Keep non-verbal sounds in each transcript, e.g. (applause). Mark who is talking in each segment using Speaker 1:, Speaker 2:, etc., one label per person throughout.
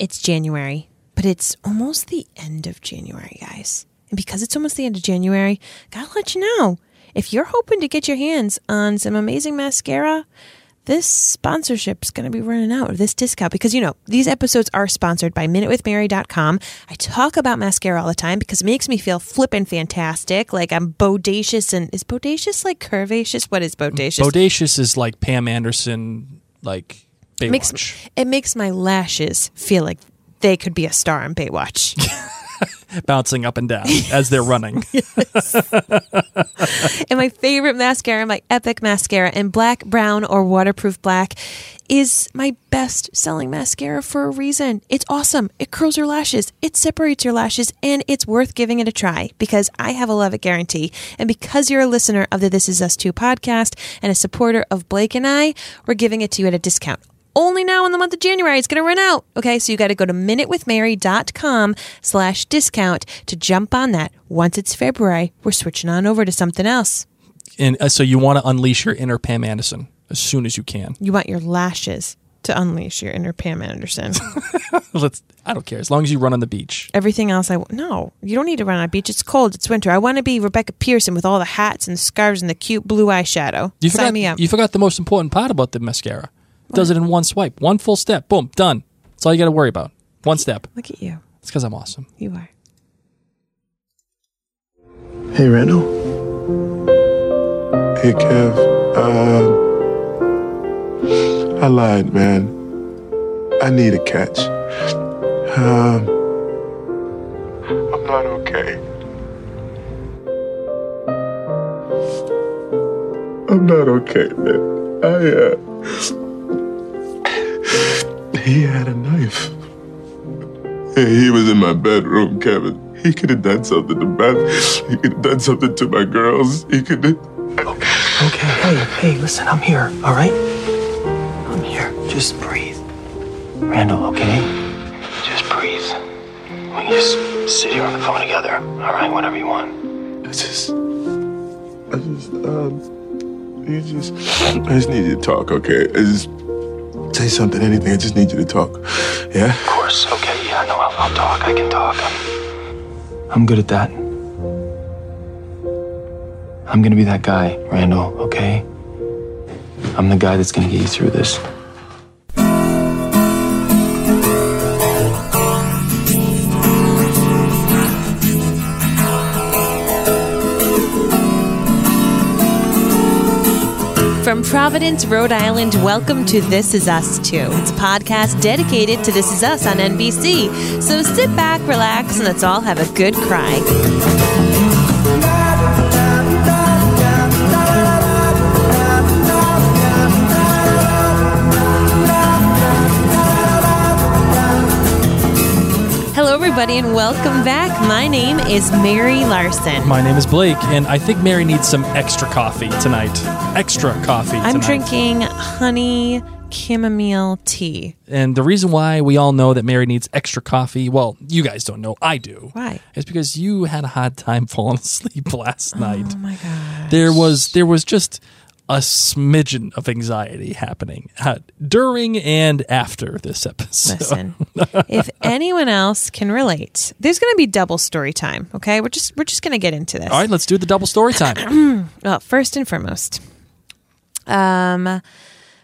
Speaker 1: it's January, but it's almost the end of January, guys. And because it's almost the end of January, gotta let you know if you're hoping to get your hands on some amazing mascara, this sponsorship's going to be running out of this discount because you know these episodes are sponsored by minutewithmary.com i talk about mascara all the time because it makes me feel flippin' fantastic like i'm bodacious and is bodacious like curvaceous? What is bodacious?
Speaker 2: Bodacious is like Pam Anderson, like Baywatch.
Speaker 1: makes it makes my lashes feel like they could be a star on baywatch (laughs)
Speaker 2: bouncing up and down (laughs) as they're running.
Speaker 1: and my favorite mascara, my Epic mascara in black, brown, or waterproof black, is my best selling mascara for a reason. It's awesome. It curls your lashes, it separates your lashes, and it's worth giving it a try because I have a love it guarantee. And because you're a listener of the This Is Us 2 podcast and a supporter of Blake and I, we're giving it to you at a discount. Only now in the month of January. It's going to run out. Okay, so you got to go to minutewithmary.com slash discount to jump on that. Once it's February, we're switching on over to something else.
Speaker 2: and uh, so you want to unleash your inner Pam Anderson as soon as you can.
Speaker 1: You want your lashes to unleash your inner Pam Anderson. (laughs)
Speaker 2: Let's. I don't care as long as you run on the beach.
Speaker 1: Everything else, I w- no. You don't need to run on a beach. It's cold. It's winter. I want to be Rebecca Pearson with all the hats and scarves and the cute blue eyeshadow.
Speaker 2: You
Speaker 1: Sign
Speaker 2: forgot.
Speaker 1: me up.
Speaker 2: You forgot the most important part about the mascara. It does it in one swipe, one full step. Boom, done. That's all you got to worry about. One step.
Speaker 1: Look at you.
Speaker 2: It's because I'm awesome.
Speaker 1: You are.
Speaker 3: Hey, Randall. Hey, Kev. Um, I lied, man. I need a catch. Um, I'm not okay. I'm not okay, man. I, uh. He had a knife. He was in my bedroom, Kevin. He could have done something to Beth. He could have done something to my girls. He could have.
Speaker 4: Okay, okay. hey, hey, listen, I'm here, all right? I'm here. Just breathe. Randall, okay? Just breathe. We can just sit here on the phone together, all right? Whatever you want.
Speaker 3: I just. I just, um. You just. I just need you to talk, okay? I just. Say something, anything. I just need you to talk. Yeah?
Speaker 4: Of course, okay, yeah, no, I'll, I'll talk. I can talk. I'm, I'm good at that. I'm gonna be that guy, Randall, okay? I'm the guy that's gonna get you through this.
Speaker 1: Providence, Rhode Island, welcome to This Is Us Too. It's a podcast dedicated to This Is Us on NBC. So sit back, relax, and let's all have a good cry. Everybody, and welcome back. My name is Mary Larson.
Speaker 2: My name is Blake, and I think Mary needs some extra coffee tonight. Extra coffee.
Speaker 1: I'm drinking honey chamomile tea.
Speaker 2: And the reason why we all know that Mary needs extra coffee, well, you guys don't know, I do.
Speaker 1: Why?
Speaker 2: It's because you had a hard time (laughs) falling asleep last oh night.
Speaker 1: Oh my god.
Speaker 2: There was there was just a smidgen of anxiety happening uh, during and after this episode.
Speaker 1: Listen, (laughs) if anyone else can relate, there's going to be double story time. Okay, we're just we're just going to get into this.
Speaker 2: All right, let's do the double story time. (clears throat)
Speaker 1: Well, first and foremost, um,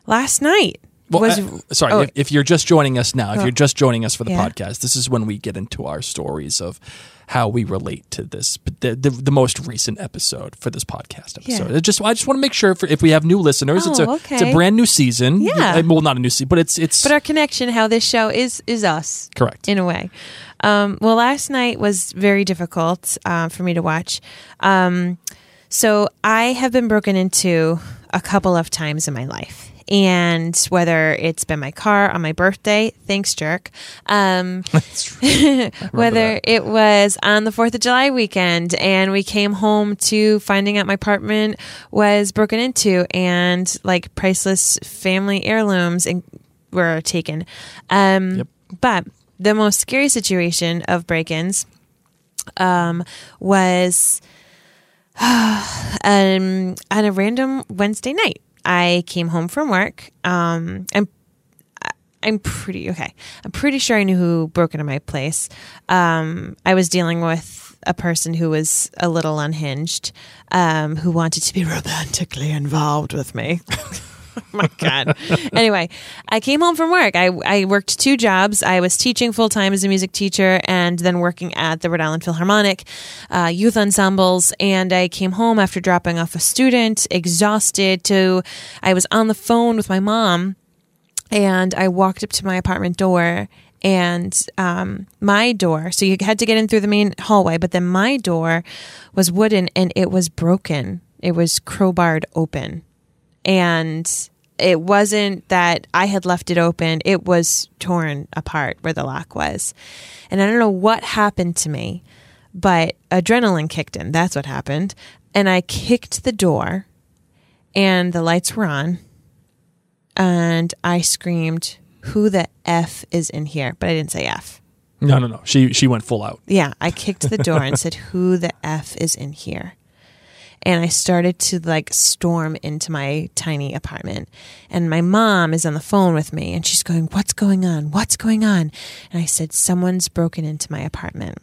Speaker 1: last night
Speaker 2: Well,
Speaker 1: was
Speaker 2: sorry,
Speaker 1: oh,
Speaker 2: if, if you're just joining us now, if
Speaker 1: Oh.
Speaker 2: you're just joining us for the
Speaker 1: Yeah.
Speaker 2: podcast, this is when we get into our stories of how we relate to this, but the, the, the most recent episode for this podcast episode.
Speaker 1: Yeah.
Speaker 2: Just I just want to make sure for, if we have new listeners, it's a
Speaker 1: Oh,
Speaker 2: it's a brand new season.
Speaker 1: Yeah.
Speaker 2: Uh, well, not a new season, but it's it's
Speaker 1: but our connection, how this show is is us.
Speaker 2: correct.
Speaker 1: in a way. Um, well, last night was very difficult uh, for me to watch. Um, so I have been broken into a couple of times in my life. And whether it's been my car on my birthday, thanks, jerk. Um, (laughs) (laughs) whether
Speaker 2: that.
Speaker 1: it was on the 4th of July weekend and we came home to finding out my apartment was broken into and like priceless family heirlooms and were taken. Um,
Speaker 2: Yep.
Speaker 1: But the most scary situation of break ins um, was (sighs) um, on a random Wednesday night. I came home from work. Um, and I'm pretty okay. I'm pretty sure I knew who broke into my place. Um, I was dealing with a person who was a little unhinged, um, who wanted to be (laughs) romantically involved with me. (laughs) (laughs) my god. anyway, I came home from work. I I worked two jobs. I was teaching full time as a music teacher, and then working at the Rhode Island Philharmonic uh, youth ensembles. And I came home after dropping off a student, exhausted. To I was on the phone with my mom and I walked up to my apartment door and um, my door so you had to get in through the main hallway but then my door was wooden and it was broken it was crowbarred open and it wasn't that i had left it open it was torn apart where the lock was and i don't know what happened to me but adrenaline kicked in that's what happened and i kicked the door and the lights were on and I screamed, "Who the f is in here?" But I didn't say f.
Speaker 2: No, no, no. She she went full out.
Speaker 1: Yeah, I kicked the door and said, (laughs) "Who the f is in here?" And I started to like storm into my tiny apartment. And my mom is on the phone with me and she's going, What's going on? What's going on? And I said, Someone's broken into my apartment.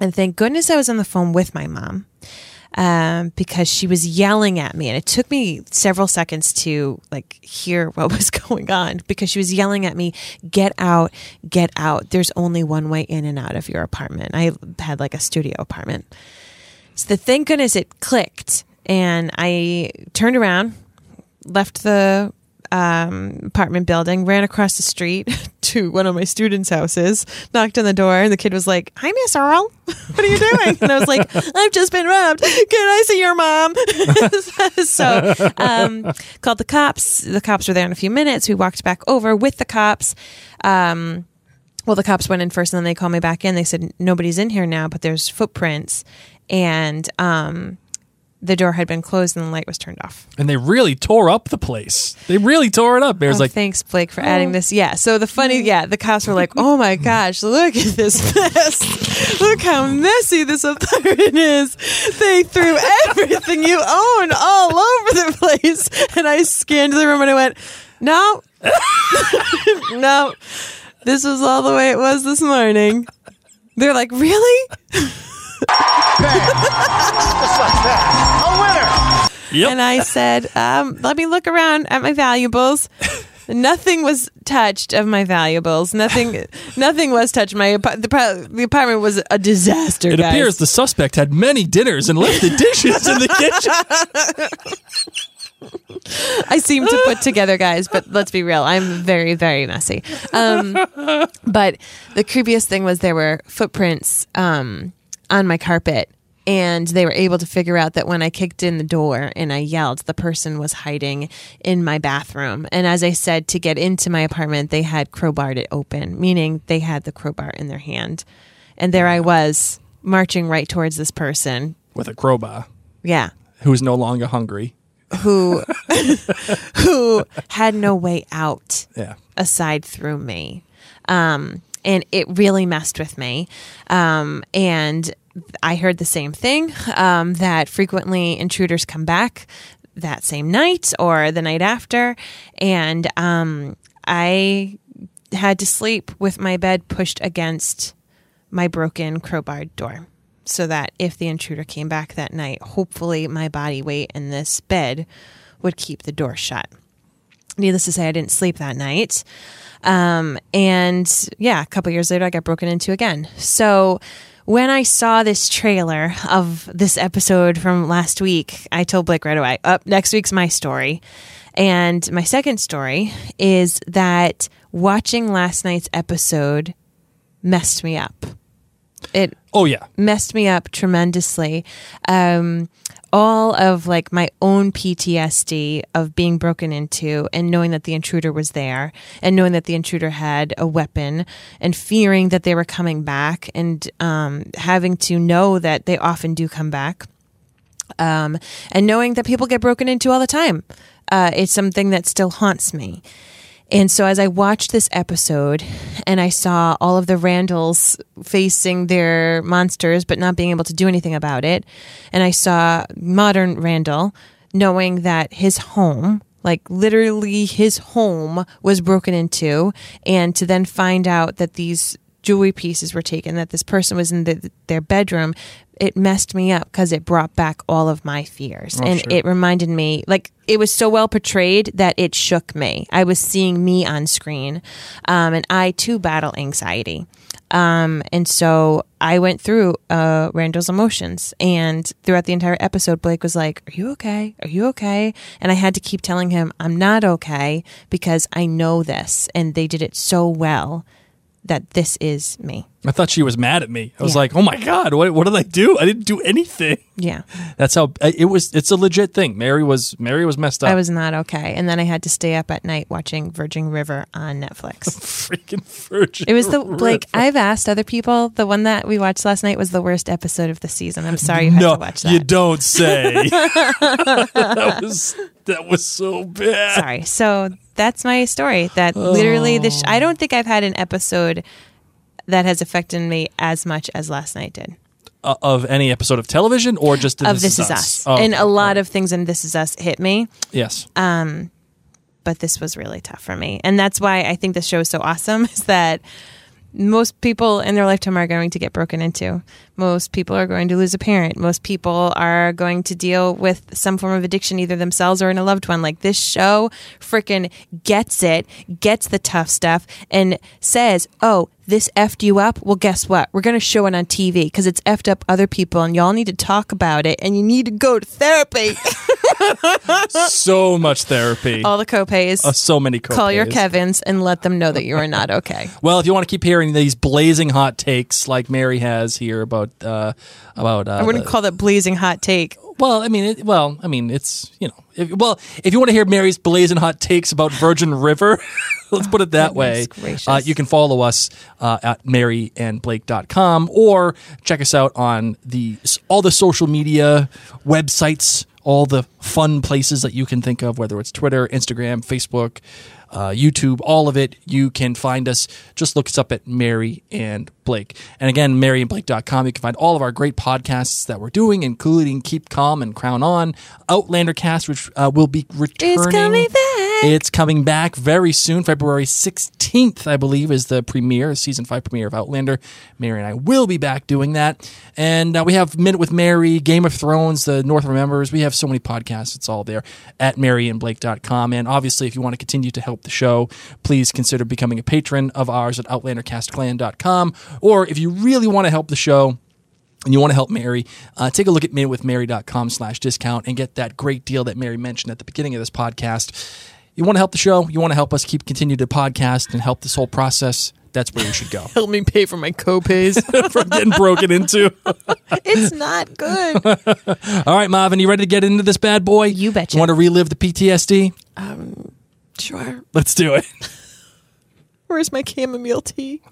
Speaker 1: And thank goodness I was on the phone with my mom um, because she was yelling at me, and it took me several seconds to like hear what was (laughs) going on because she was yelling at me, "Get out, get out! There's only one way in and out of your apartment." I had like a studio apartment, so the thank goodness it clicked, and I turned around, left the um, apartment building, ran across the street (laughs) to one of my students' houses, knocked on the door, and the kid was like, Hi, Miss Earl. (laughs) What are you doing? And I was like, I've just been robbed. Can I see your mom? (laughs) so um, called the cops. The cops were there in a few minutes. We walked back over with the cops. Um, well, the cops went in first, and then they called me back in. They said nobody's in here now, but there's footprints, and um, the door had been closed and the light was turned off.
Speaker 2: And they really tore up the place. They really tore it up. There's
Speaker 1: Oh,
Speaker 2: like
Speaker 1: thanks, Blake, for adding this. Yeah. So the funny, yeah, the cops were like, "Oh my gosh, look at this mess! Look how messy this apartment is. They threw everything you own all over the place." And I scanned the room and I went, "No, (laughs) no, this was all the way it was this morning." They're like, "Really?"
Speaker 2: Yep. (laughs)
Speaker 1: And I said, um, let me look around at my valuables. Nothing was touched of my valuables. Nothing, (laughs) nothing was touched. My the, the apartment was a disaster.
Speaker 2: it
Speaker 1: guys.
Speaker 2: appears the suspect had many dinners and left the dishes in the kitchen. (laughs)
Speaker 1: I seem to put together, guys. But let's be real. I'm very, very messy. Um, but the creepiest thing was there were footprints um, on my carpet. And they were able to figure out that when I kicked in the door and I yelled, the person was hiding in my bathroom. And as I said, to get into my apartment, they had crowbarred it open, meaning they had the crowbar in their hand. And there I was, marching right towards this person.
Speaker 2: With a crowbar,
Speaker 1: Yeah.
Speaker 2: who is no longer hungry.
Speaker 1: Who (laughs) (laughs) who had no way out
Speaker 2: Yeah.
Speaker 1: aside through me. Um, and it really messed with me. Um, and I heard the same thing um, that frequently intruders come back that same night or the night after. And um, I had to sleep with my bed pushed against my broken crowbarred door so that if the intruder came back that night, hopefully my body weight in this bed would keep the door shut needless to say, I didn't sleep that night. Um, and yeah, a couple years later, I got broken into again. So when I saw this trailer of this episode from last week, I told Blake right away, up next week's my story. And my second story is that watching last night's episode messed me up. It
Speaker 2: Oh yeah.
Speaker 1: messed me up tremendously. Um, all of like my own PTSD of being broken into and knowing that the intruder was there and knowing that the intruder had a weapon and fearing that they were coming back and um, having to know that they often do come back. Um, and knowing that people get broken into all the time. Uh, it's something that still haunts me. And so as I watched this episode and I saw all of the Randalls facing their monsters but not being able to do anything about it, and I saw modern Randall knowing that his home Like literally his home was broken into and to then find out that these jewelry pieces were taken that this person was in the, their bedroom it messed me up because it brought back all of my fears and
Speaker 2: sure.
Speaker 1: it reminded me like it was so well portrayed that it shook me i was seeing me on screen um, and i too battle anxiety um, and so I went through uh, Randall's emotions, and throughout the entire episode, Blake was like, "Are you okay? Are you okay?" And I had to keep telling him, "I'm not okay," because I know this, and they did it so well that this is me.
Speaker 2: I thought she was mad at me. I was
Speaker 1: Yeah.
Speaker 2: like, "Oh my god, what, what did I do? I didn't do anything."
Speaker 1: Yeah, (laughs)
Speaker 2: That's how it was. It's a legit thing. Mary was Mary was messed up.
Speaker 1: I was not okay, and then I had to stay up at night watching Virgin River on Netflix. (laughs)
Speaker 2: freaking virgin.
Speaker 1: It was the Blake.
Speaker 2: River.
Speaker 1: I've asked other people. The one that we watched last night was the worst episode of the season. I'm sorry you had to watch that.
Speaker 2: you don't say. (laughs) that was that was so bad.
Speaker 1: sorry. So that's my story. That literally, this I don't think I've had an episode that has affected me as much as last night did.
Speaker 2: Uh, of any episode of television or just
Speaker 1: Of This, Is Us,
Speaker 2: Oh,
Speaker 1: and
Speaker 2: okay.
Speaker 1: a lot of things in This Is Us hit me,
Speaker 2: yes.
Speaker 1: but this was really tough for me, and that's why I think this show is so awesome. (laughs) Is that most people in their lifetime are going to get broken into. Most people are going to lose a parent. Most people are going to deal with some form of addiction, either themselves or in a loved one. Like this show freaking gets it, gets the tough stuff, and says, oh, this effed you up. Well, guess what? We're going to show it on TV because it's effed up other people, and y'all need to talk about it, and you need to go to therapy. (laughs)
Speaker 2: so much therapy.
Speaker 1: All the copays.
Speaker 2: Uh, so many copays.
Speaker 1: Call your. Kevins and let them know that you are not okay. (laughs)
Speaker 2: Well, if you want to keep hearing these blazing hot takes like Mary has here about uh, about uh,
Speaker 1: I wouldn't
Speaker 2: the-
Speaker 1: call that blazing hot take.
Speaker 2: Well, I mean, it, well, I mean, it's you know, if, well, if you want to hear Mary's blazing hot takes about Virgin River, (laughs) (laughs) let's put it that way. Uh, you can follow us uh, at maryandblake.com or check us out on the all the social media websites, all the fun places that you can think of, whether it's Twitter, Instagram, Facebook. Uh, YouTube, all of it. You can find us. Just look us up at Mary and Blake. And again, maryandblake.com. You can find all of our great podcasts that we're doing, including Keep Calm and Crown On, Outlander Cast, which uh, will be returning.
Speaker 1: It's coming back.
Speaker 2: It's coming back very soon. February 16th, I believe, is the premiere, season five premiere of Outlander. Mary and I will be back doing that. And uh, we have Minute with Mary, Game of Thrones, The North Remembers. We have so many podcasts. It's all there at maryandblake.com. And obviously, if you want to continue to help the show, please consider becoming a patron of ours at outlandercastclan.com. Or if you really want to help the show, and you want to help Mary, uh, take a look at minutewithmary.com slash discount and get that great deal that Mary mentioned at the beginning of this podcast. You want to help the show, you want to help us keep continue to podcast and help this whole process, that's where you should go. (laughs)
Speaker 1: Help me pay for my copays. (laughs)
Speaker 2: From getting broken into. (laughs)
Speaker 1: it's not good.
Speaker 2: All right, Marvin, you ready to get into this bad boy?
Speaker 1: You betcha.
Speaker 2: You want to relive the PTSD?
Speaker 1: Um, sure.
Speaker 2: Let's do it.
Speaker 1: Where's my chamomile tea?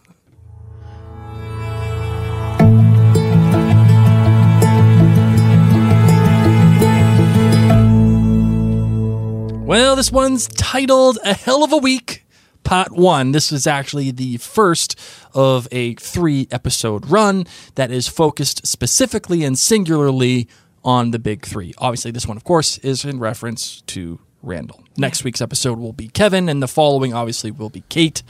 Speaker 2: Well, this one's titled A Hell of a Week, Part 1. This is actually the first of a three episode run that is focused specifically and singularly on the big three. Obviously, this one, of course, is in reference to Randall. Next week's episode will be Kevin, and the following, obviously, will be Kate.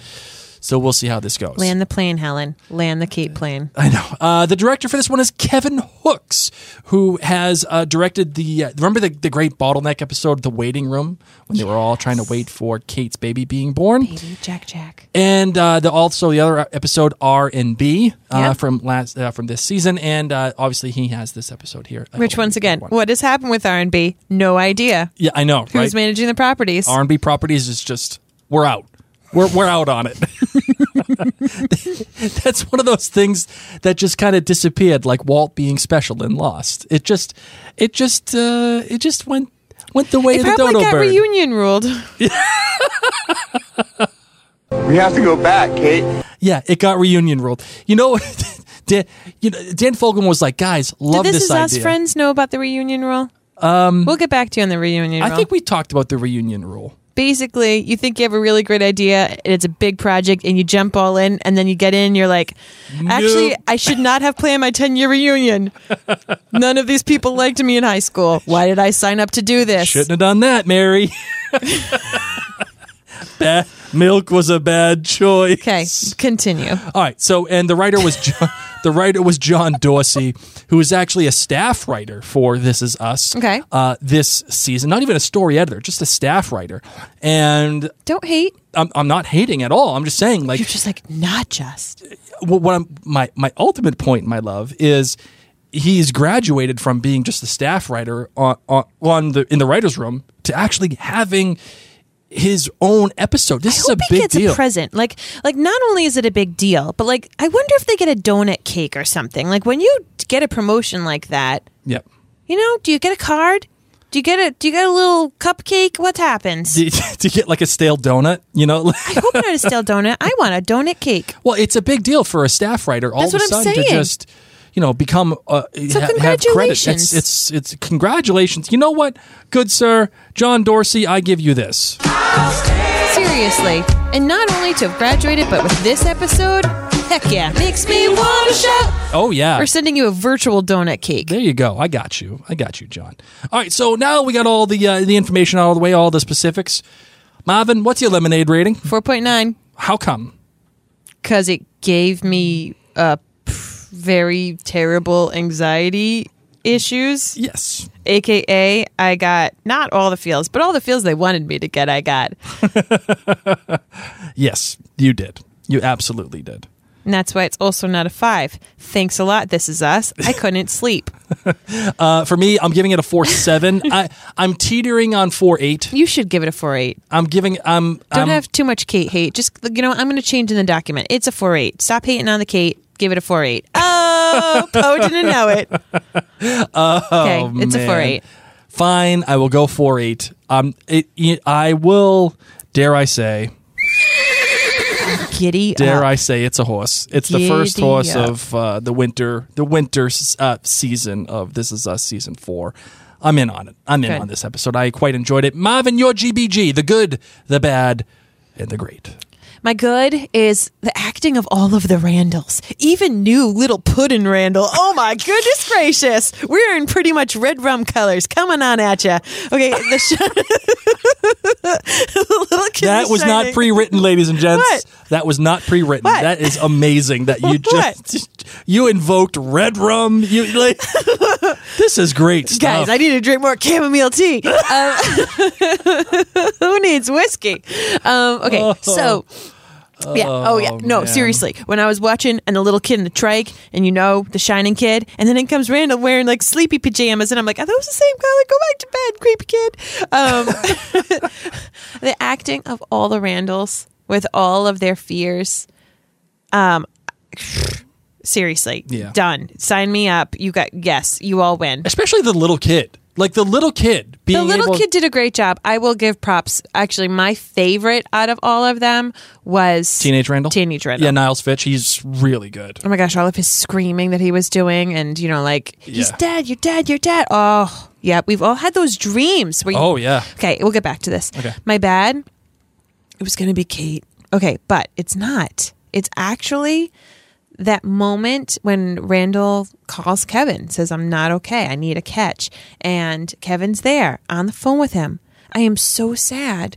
Speaker 2: So we'll see how this goes.
Speaker 1: Land the plane, Helen. Land the Kate plane.
Speaker 2: I know. Uh, the director for this one is Kevin Hooks, who has uh, directed the. Uh, remember the, the great bottleneck episode, The Waiting Room, when they were all trying to wait for Kate's baby being born,
Speaker 1: Baby Jack Jack.
Speaker 2: and uh, the also the other episode R and B uh, from last uh, from this season, and uh, obviously he has this episode here.
Speaker 1: Which once again, what has happened with R and B? No idea.
Speaker 2: Yeah, I know.
Speaker 1: Who's
Speaker 2: right?
Speaker 1: managing the properties?
Speaker 2: R and B properties is just we're out. We're we're out on it. (laughs) That's one of those things that just kind of disappeared, like Walt being special and Lost. It just it just uh, it just went went the way
Speaker 1: it
Speaker 2: of the
Speaker 1: probably
Speaker 2: dodo
Speaker 1: got
Speaker 2: bird.
Speaker 1: reunion ruled.
Speaker 5: We have to go back, Kate.
Speaker 2: yeah, it got reunion ruled. You know, (laughs) Dan, you know, Dan Fogelman was like, "Guys, love
Speaker 1: Did this,
Speaker 2: this,
Speaker 1: is
Speaker 2: idea."
Speaker 1: us friends know about the reunion rule? Um, we'll get back to you on the reunion
Speaker 2: I
Speaker 1: rule.
Speaker 2: think we talked about the reunion rule
Speaker 1: basically you think you have a really great idea and it's a big project and you jump all in and then you get in you're like actually
Speaker 2: Nope.
Speaker 1: i should not have planned my 10 year reunion (laughs) none of these people liked me in high school why did i sign up to do this
Speaker 2: Shouldn't have done that, Mary. (laughs) bad, milk was a bad choice.
Speaker 1: okay continue
Speaker 2: All right. So, and the writer was John, (laughs) the writer was John Dorsey, who is actually a staff writer for This Is Us.
Speaker 1: Okay.
Speaker 2: Uh, this season, not even a story editor, just a staff writer. And
Speaker 1: don't hate
Speaker 2: I'm, I'm not hating at all. I'm just saying, like,
Speaker 1: you're just like not just
Speaker 2: what what I'm my my ultimate point, my love, is he's graduated from being just a staff writer on on, on the in the writers' room to actually having his own episode. This is a big
Speaker 1: gets
Speaker 2: deal.
Speaker 1: a present. Like, like not only is it a big deal, but like, I wonder if they get a donut cake or something. Like, when you get a promotion like that,
Speaker 2: yep.
Speaker 1: you know, do you get a card? Do you get a Do you get a little cupcake? What happens?
Speaker 2: To, to (laughs) get like a stale donut, you know. (laughs)
Speaker 1: I hope not a stale donut. I want a donut cake.
Speaker 2: well, it's a big deal for a staff writer all
Speaker 1: That's
Speaker 2: of a sudden to just you know become uh,
Speaker 1: So
Speaker 2: ha- have credit.
Speaker 1: congratulations.
Speaker 2: It's, it's it's congratulations. You know what, good sir, John Dorsey, I give you this.
Speaker 1: Seriously, and not only to have graduated, but with this episode, heck yeah, makes me want to shout.
Speaker 2: Oh yeah,
Speaker 1: We're sending you a virtual donut cake.
Speaker 2: There you go. I got you. I got you, John. All right. So now we got all the uh, the information out of the way, all the specifics. Marvin, what's your lemonade rating?
Speaker 1: Four point nine.
Speaker 2: How come?
Speaker 1: because it gave me uh, very terrible anxiety issues.
Speaker 2: Yes.
Speaker 1: AKA, I got not all the feels, but all the feels they wanted me to get, I got. (laughs)
Speaker 2: Yes, you did. You absolutely did.
Speaker 1: And that's why it's also not a five. Thanks a lot. This is us. I couldn't (laughs) sleep.
Speaker 2: Uh, for me, I'm giving it a four seven. (laughs) I I'm teetering on four eight.
Speaker 1: You should give it a four eight.
Speaker 2: I'm giving. I'm.
Speaker 1: Don't
Speaker 2: I'm,
Speaker 1: have too much Kate hate. Just you know, I'm going to change in the document. It's a four eight. Stop hating on the Kate. Give it a four eight. Oh, Poe didn't know it. (laughs) okay, it's a
Speaker 2: man.
Speaker 1: four eight.
Speaker 2: Fine. I will go four eight. Um. It, it- I will. Dare I say?
Speaker 1: Giddy
Speaker 2: Dare
Speaker 1: up.
Speaker 2: I say it's a horse? It's the first horse
Speaker 1: up.
Speaker 2: of uh, the winter, the winter uh, season of This Is Us season four. I'm in on it. I'm in
Speaker 1: Good.
Speaker 2: on this episode. I quite enjoyed it. Marvin, your GBG, the good, the bad, and the great.
Speaker 1: My good is the acting of all of the Randalls, even new little Puddin' Randall. Oh my goodness gracious! We're in pretty much red rum colors coming on at you. Okay, the, sh- (laughs) the little kid.
Speaker 2: That was not pre-written, ladies and gents.
Speaker 1: What?
Speaker 2: That was not pre-written.
Speaker 1: What?
Speaker 2: That is amazing. That you (laughs) just you invoked red rum. You like this is great stuff.
Speaker 1: Guys, I need to drink more chamomile tea. Um, (laughs) who needs whiskey? Um, okay, so. Yeah. Oh, yeah. No,
Speaker 2: man.
Speaker 1: seriously. When I was watching and the little kid in the trike, and you know the shining kid, and then in comes Randall wearing like sleepy pajamas, and I'm like, are those the same color? Go back to bed, creepy kid. Um, (laughs) the acting of all the Randalls with all of their fears. Um, seriously,
Speaker 2: Yeah.
Speaker 1: done. Sign me up. You got yes. You all win.
Speaker 2: especially the little kid. Like the little kid being
Speaker 1: The little
Speaker 2: able-
Speaker 1: kid did a great job. I will give props. Actually, my favorite out of all of them was
Speaker 2: Teenage Randall.
Speaker 1: Teenage Randall.
Speaker 2: Yeah, Niles Fitch. He's really good.
Speaker 1: Oh my gosh, all of his screaming that he was doing, and you know, like he's
Speaker 2: Yeah.
Speaker 1: dead, you're dead, you're dead. Oh, yeah, we've all had those dreams. Where you,
Speaker 2: Oh yeah.
Speaker 1: Okay, we'll get back to this.
Speaker 2: Okay.
Speaker 1: My bad. It was going to be Kate. Okay, but it's not. It's actually that moment when Randall calls Kevin, says, I'm not okay. I need a catch. And Kevin's there on the phone with him. I am so sad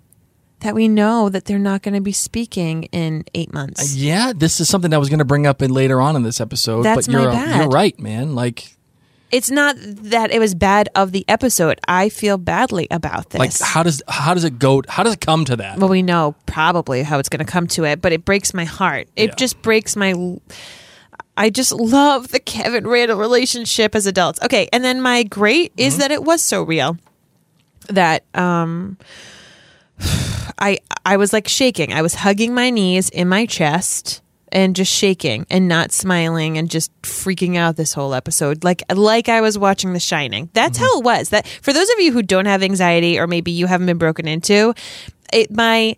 Speaker 1: that we know that they're not going to be speaking in eight months.
Speaker 2: Uh, yeah, this is something I was going to bring up in later on in this episode.
Speaker 1: That's
Speaker 2: but you're
Speaker 1: my bad.
Speaker 2: you're right, man. Like
Speaker 1: It's not that it was bad of the episode. I feel badly about this.
Speaker 2: like how does how does it go? How does it come to that?
Speaker 1: well, we know probably how it's going to come to it, but it breaks my heart. It
Speaker 2: Yeah.
Speaker 1: just breaks my. I just love the Kevin Randall relationship as adults. Okay, and then my great is
Speaker 2: Mm-hmm.
Speaker 1: that it was so real that um, (sighs) I I was like shaking. I was hugging my knees in my chest and just shaking and not smiling and just freaking out this whole episode like like I was watching The Shining. That's mm-hmm. how it was. That for those of you who don't have anxiety or maybe you haven't been broken into, it my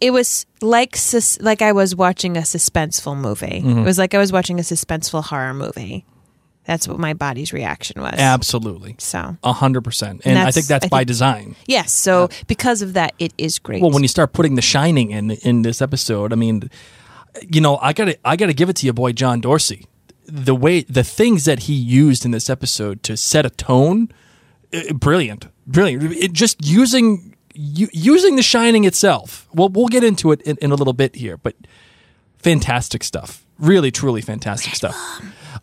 Speaker 1: it was like sus- like I was watching a suspenseful movie. It mm-hmm. was like I was watching a suspenseful horror movie. That's what my body's reaction was.
Speaker 2: Absolutely.
Speaker 1: So
Speaker 2: A hundred percent. And I think that's
Speaker 1: I
Speaker 2: by
Speaker 1: think-
Speaker 2: design.
Speaker 1: yes, so because of that, it is great.
Speaker 2: Well, when you start putting The Shining in in this episode, I mean, you know, I gotta I gotta give it to your boy John Dorsey. The way the things that he used in this episode to set a tone, eh, brilliant, brilliant. It, just using u- using The Shining itself. Well, we'll get into it in, in a little bit here, but fantastic stuff. Really, truly fantastic stuff.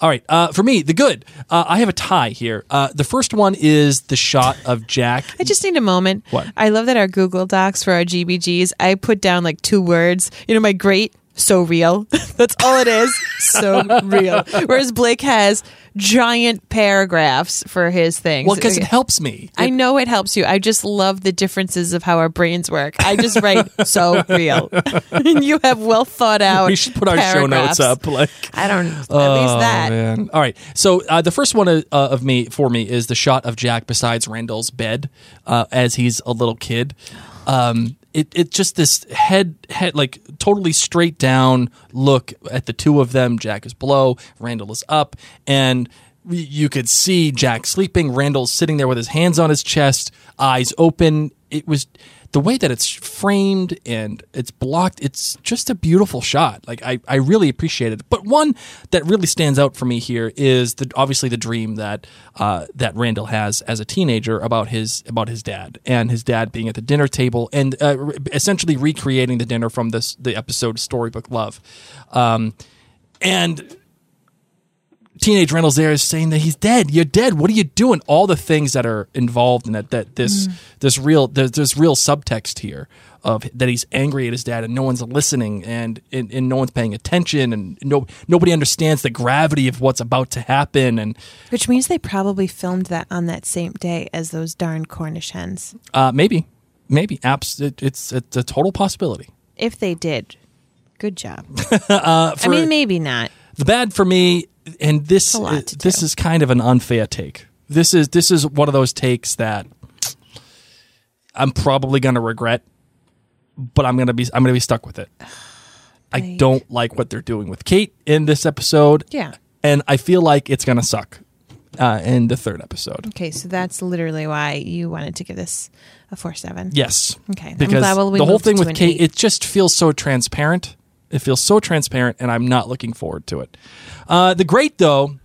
Speaker 2: All right, uh, for me, the good. Uh, I have a tie here. Uh, the first one is the shot of Jack.
Speaker 1: I just need a moment.
Speaker 2: What?
Speaker 1: I love that our Google Docs for our GBGs, I put down like two words. You know, my great, so real. (laughs) That's all it is. so real. Whereas Blake has giant paragraphs for his things.
Speaker 2: well, because it helps me.
Speaker 1: I know it helps you. I just love the differences of how our brains work. I just write so real. (laughs) (laughs) and you have well thought out.
Speaker 2: we should put our show notes up. Like,
Speaker 1: I don't, at
Speaker 2: Oh,
Speaker 1: least that.
Speaker 2: man. All right. So uh, the first one uh, of me for me is the shot of Jack besides Randall's bed uh, as he's a little kid. Um, it it just this head head like totally straight down look at the two of them. Jack is below, Randall is up, and you could see Jack sleeping. Randall's sitting there with his hands on his chest, eyes open. It was the way that it's framed and it's blocked it's just a beautiful shot. Like i, I really appreciate it. But one that really stands out for me here is the obviously the dream that uh, that randall has as a teenager about his about his dad and his dad being at the dinner table and uh, re- essentially recreating the dinner from this the episode storybook love. Um, and teenage Randall's there is saying that he's dead. You're dead. What are you doing? All the things that are involved in that. That this this real there's, there's real subtext here of that he's angry at his dad and no one's listening and and, and no one's paying attention and no nobody understands the gravity of what's about to happen and
Speaker 1: Which means they probably filmed that on that same day as those darn Cornish hens.
Speaker 2: uh, maybe maybe apps it, it's it's a total possibility.
Speaker 1: If they did, good job. (laughs)
Speaker 2: Uh,
Speaker 1: I mean, maybe not.
Speaker 2: The bad for me, and this this
Speaker 1: do.
Speaker 2: is kind of an unfair take. This is this is one of those takes that I'm probably going to regret, but I'm gonna be I'm gonna be stuck with it. I don't like what they're doing with Kate in this episode.
Speaker 1: Yeah.
Speaker 2: and I feel like it's gonna suck uh, in the third episode.
Speaker 1: Okay, so that's literally why you wanted to give this a four seven.
Speaker 2: Yes.
Speaker 1: Okay, I'm
Speaker 2: Because
Speaker 1: glad we
Speaker 2: the whole thing with Kate,
Speaker 1: eight.
Speaker 2: it just feels so transparent. It feels so transparent, and I'm not looking forward to it. Uh, the great though,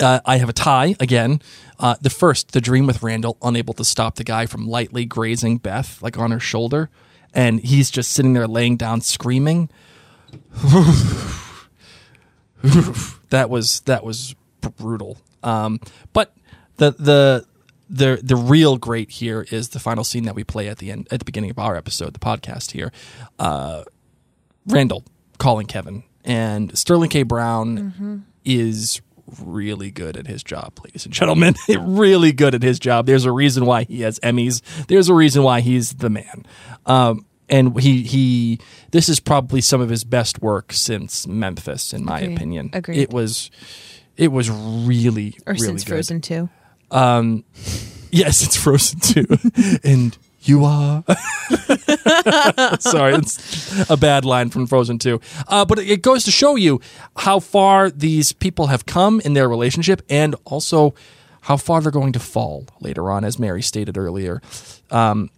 Speaker 2: uh, I have a tie again. Uh, the first, the dream with Randall, unable to stop the guy from lightly grazing Beth, like on her shoulder, and he's just sitting there laying down screaming. (sighs) that was that was brutal. Um, but the the the the real great here is the final scene that we play at the end at the beginning of our episode, the podcast here. Uh, Randall calling Kevin and Sterling K. Brown is really good at his job, ladies and gentlemen. (laughs) really good at his job. There's a reason why he has Emmys. There's a reason why he's the man. Um, and he he this is probably some of his best work since Memphis, in my
Speaker 1: Agreed.
Speaker 2: opinion.
Speaker 1: Agreed.
Speaker 2: It was it was really
Speaker 1: or
Speaker 2: really
Speaker 1: since
Speaker 2: good.
Speaker 1: Frozen two. (laughs)
Speaker 2: Yes, it's Frozen too. (laughs) and you are. (laughs) (laughs) Sorry, it's a bad line from Frozen 2. Uh, but it goes to show you how far these people have come in their relationship and also how far they're going to fall later on, as Mary stated earlier. Um,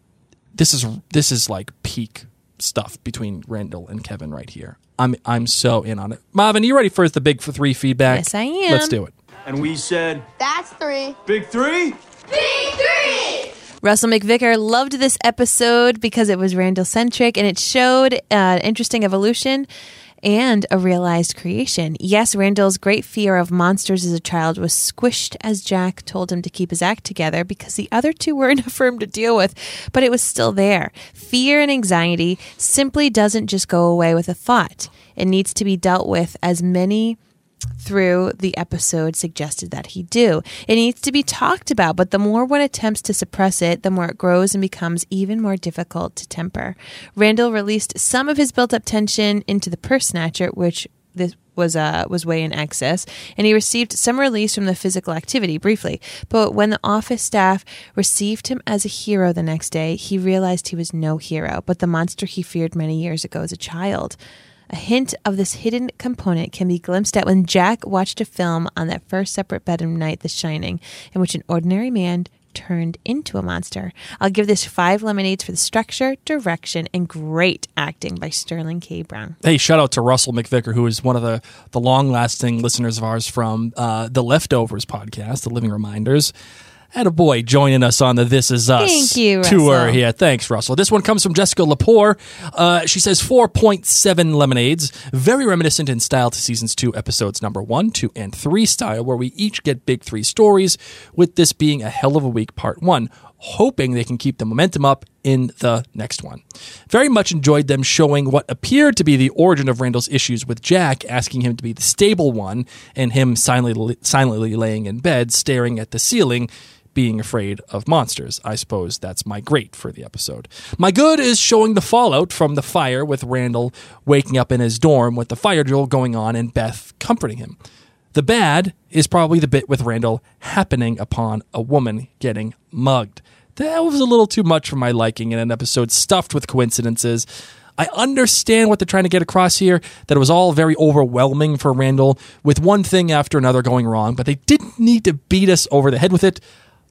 Speaker 2: this is this is like peak stuff between Randall and Kevin right here. I'm I'm so in on it. Marvin, you ready for the big three feedback?
Speaker 1: Yes, I am.
Speaker 2: Let's do it.
Speaker 5: And we said,
Speaker 6: That's three.
Speaker 5: Big Three?
Speaker 6: Big three!
Speaker 1: Russell McVicker loved this episode because it was Randall centric and it showed uh, an interesting evolution and a realized creation. Yes, Randall's great fear of monsters as a child was squished as Jack told him to keep his act together because the other two were (laughs) enough for him to deal with, but it was still there. Fear and anxiety simply doesn't just go away with a thought. It needs to be dealt with as many through the episode suggested that he do. It needs to be talked about, but the more one attempts to suppress it, the more it grows and becomes even more difficult to temper. Randall released some of his built up tension into the purse snatcher, which this was uh, was way in excess, and he received some release from the physical activity briefly. But when the office staff received him as a hero the next day, he realized he was no hero, but the monster he feared many years ago as a child. A hint of this hidden component can be glimpsed at when Jack watched a film on that first separate bedroom night, The Shining, in which an ordinary man turned into a monster. I'll give this five lemonades for the structure, direction, and great acting by Sterling K. Brown.
Speaker 2: Hey, shout out to Russell McVicker, who is one of the, the long lasting listeners of ours from uh, the Leftovers podcast, the Living Reminders. And a boy joining us on the This Is Us
Speaker 1: Thank you,
Speaker 2: tour
Speaker 1: Russell.
Speaker 2: here. Thanks, Russell. This one comes from Jessica Lepore. Uh, she says 4.7 lemonades, very reminiscent in style to seasons two, episodes number one, two, and three style, where we each get big three stories, with this being a hell of a week, part one. Hoping they can keep the momentum up in the next one. Very much enjoyed them showing what appeared to be the origin of Randall's issues with Jack, asking him to be the stable one, and him silently, silently laying in bed, staring at the ceiling, being afraid of monsters. I suppose that's my great for the episode. My good is showing the fallout from the fire with Randall waking up in his dorm with the fire drill going on and Beth comforting him. The bad is probably the bit with Randall happening upon a woman getting mugged. That was a little too much for my liking in an episode stuffed with coincidences. I understand what they're trying to get across here, that it was all very overwhelming for Randall, with one thing after another going wrong, but they didn't need to beat us over the head with it.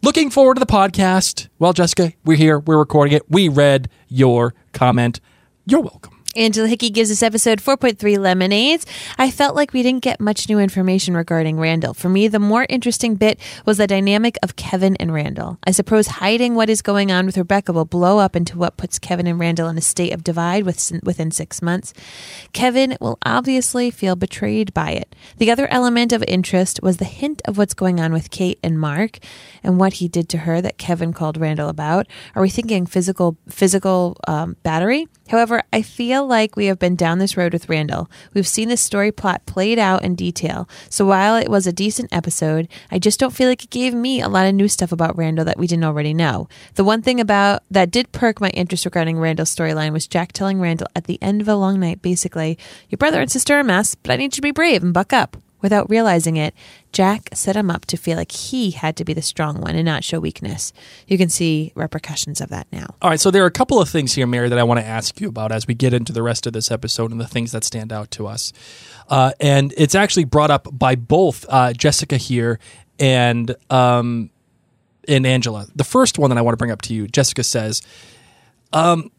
Speaker 2: Looking forward to the podcast. Well, Jessica, we're here, we're recording it. We read your comment. You're welcome.
Speaker 1: Angela Hickey gives this episode 4.3 lemonades. I felt like we didn't get much new information regarding Randall. For me, the more interesting bit was the dynamic of Kevin and Randall. I suppose hiding what is going on with Rebecca will blow up into what puts Kevin and Randall in a state of divide within six months. Kevin will obviously feel betrayed by it. The other element of interest was the hint of what's going on with Kate and Mark and what he did to her that Kevin called Randall about. Are we thinking physical physical um, battery? However, I feel like we have been down this road with Randall. We've seen this story plot played out in detail. So while it was a decent episode, I just don't feel like it gave me a lot of new stuff about Randall that we didn't already know. The one thing about that did perk my interest regarding Randall's storyline was Jack telling Randall at the end of a long night, basically, "Your brother and sister are a mess, but I need you to be brave and buck up." Without realizing it, Jack set him up to feel like he had to be the strong one and not show weakness. You can see repercussions of that now.
Speaker 2: All right, so there are a couple of things here, Mary, that I want to ask you about as we get into the rest of this episode and the things that stand out to us. Uh, and it's actually brought up by both uh, Jessica here and um, and Angela. The first one that I want to bring up to you, Jessica says, um,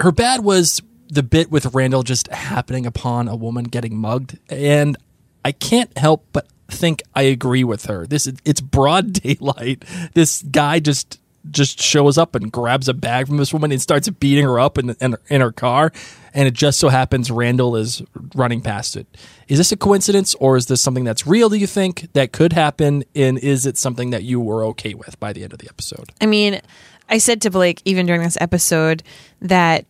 Speaker 2: her bad was the bit with Randall just happening upon a woman getting mugged, and I can't help but think I agree with her. This is it's broad (laughs) daylight. This guy just just shows up and grabs a bag from this woman and starts beating her up in, in, in her car. And it just so happens Randall is running past it. Is this a coincidence or is this something that's real, do you think, that could happen? And is it something that you were okay with by the end of the episode?
Speaker 1: I mean, I said to Blake even during this episode that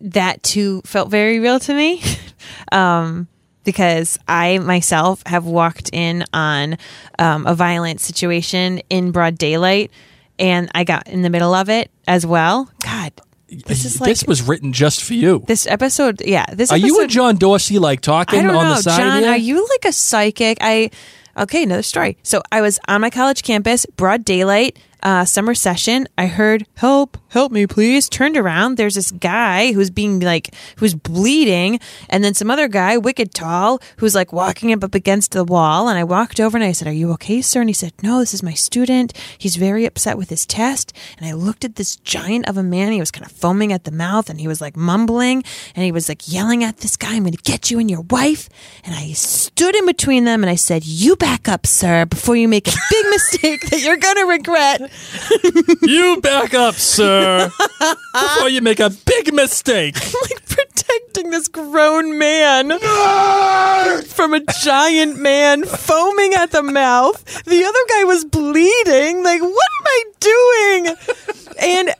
Speaker 1: that too felt very real to me. (laughs) um, because I myself have walked in on um, a violent situation in broad daylight and I got in the middle of it as well. God, this is like
Speaker 2: this was written just for you.
Speaker 1: this episode. Yeah, this
Speaker 2: Are you and John Dorsey like talking
Speaker 1: I don't
Speaker 2: on
Speaker 1: know,
Speaker 2: the side
Speaker 1: John. Are you like a psychic? I okay. Another story. So I was on my college campus, broad daylight, uh, summer session. I heard help, help me, please. Turned around. There's this guy who's being like who's bleeding, and then some other guy, wicked tall, who's like walking up up against the wall. And I walked over and I said, "Are you okay, sir?" And he said, "No, this is my student. He's very upset with his test." And I looked at this giant of a man. He was kind of foaming at the mouth, and he was like mumbling, and he was like yelling at this guy, "I'm going to get you and your wife." And I stood in between them and I said, "You back up, sir, before you make a big (laughs) mistake that you're going to regret."
Speaker 2: You back up, sir, before you make a big mistake. (laughs)
Speaker 1: like protecting this grown man from a giant man foaming at the mouth. The other guy was bleeding. Like, what am I doing? And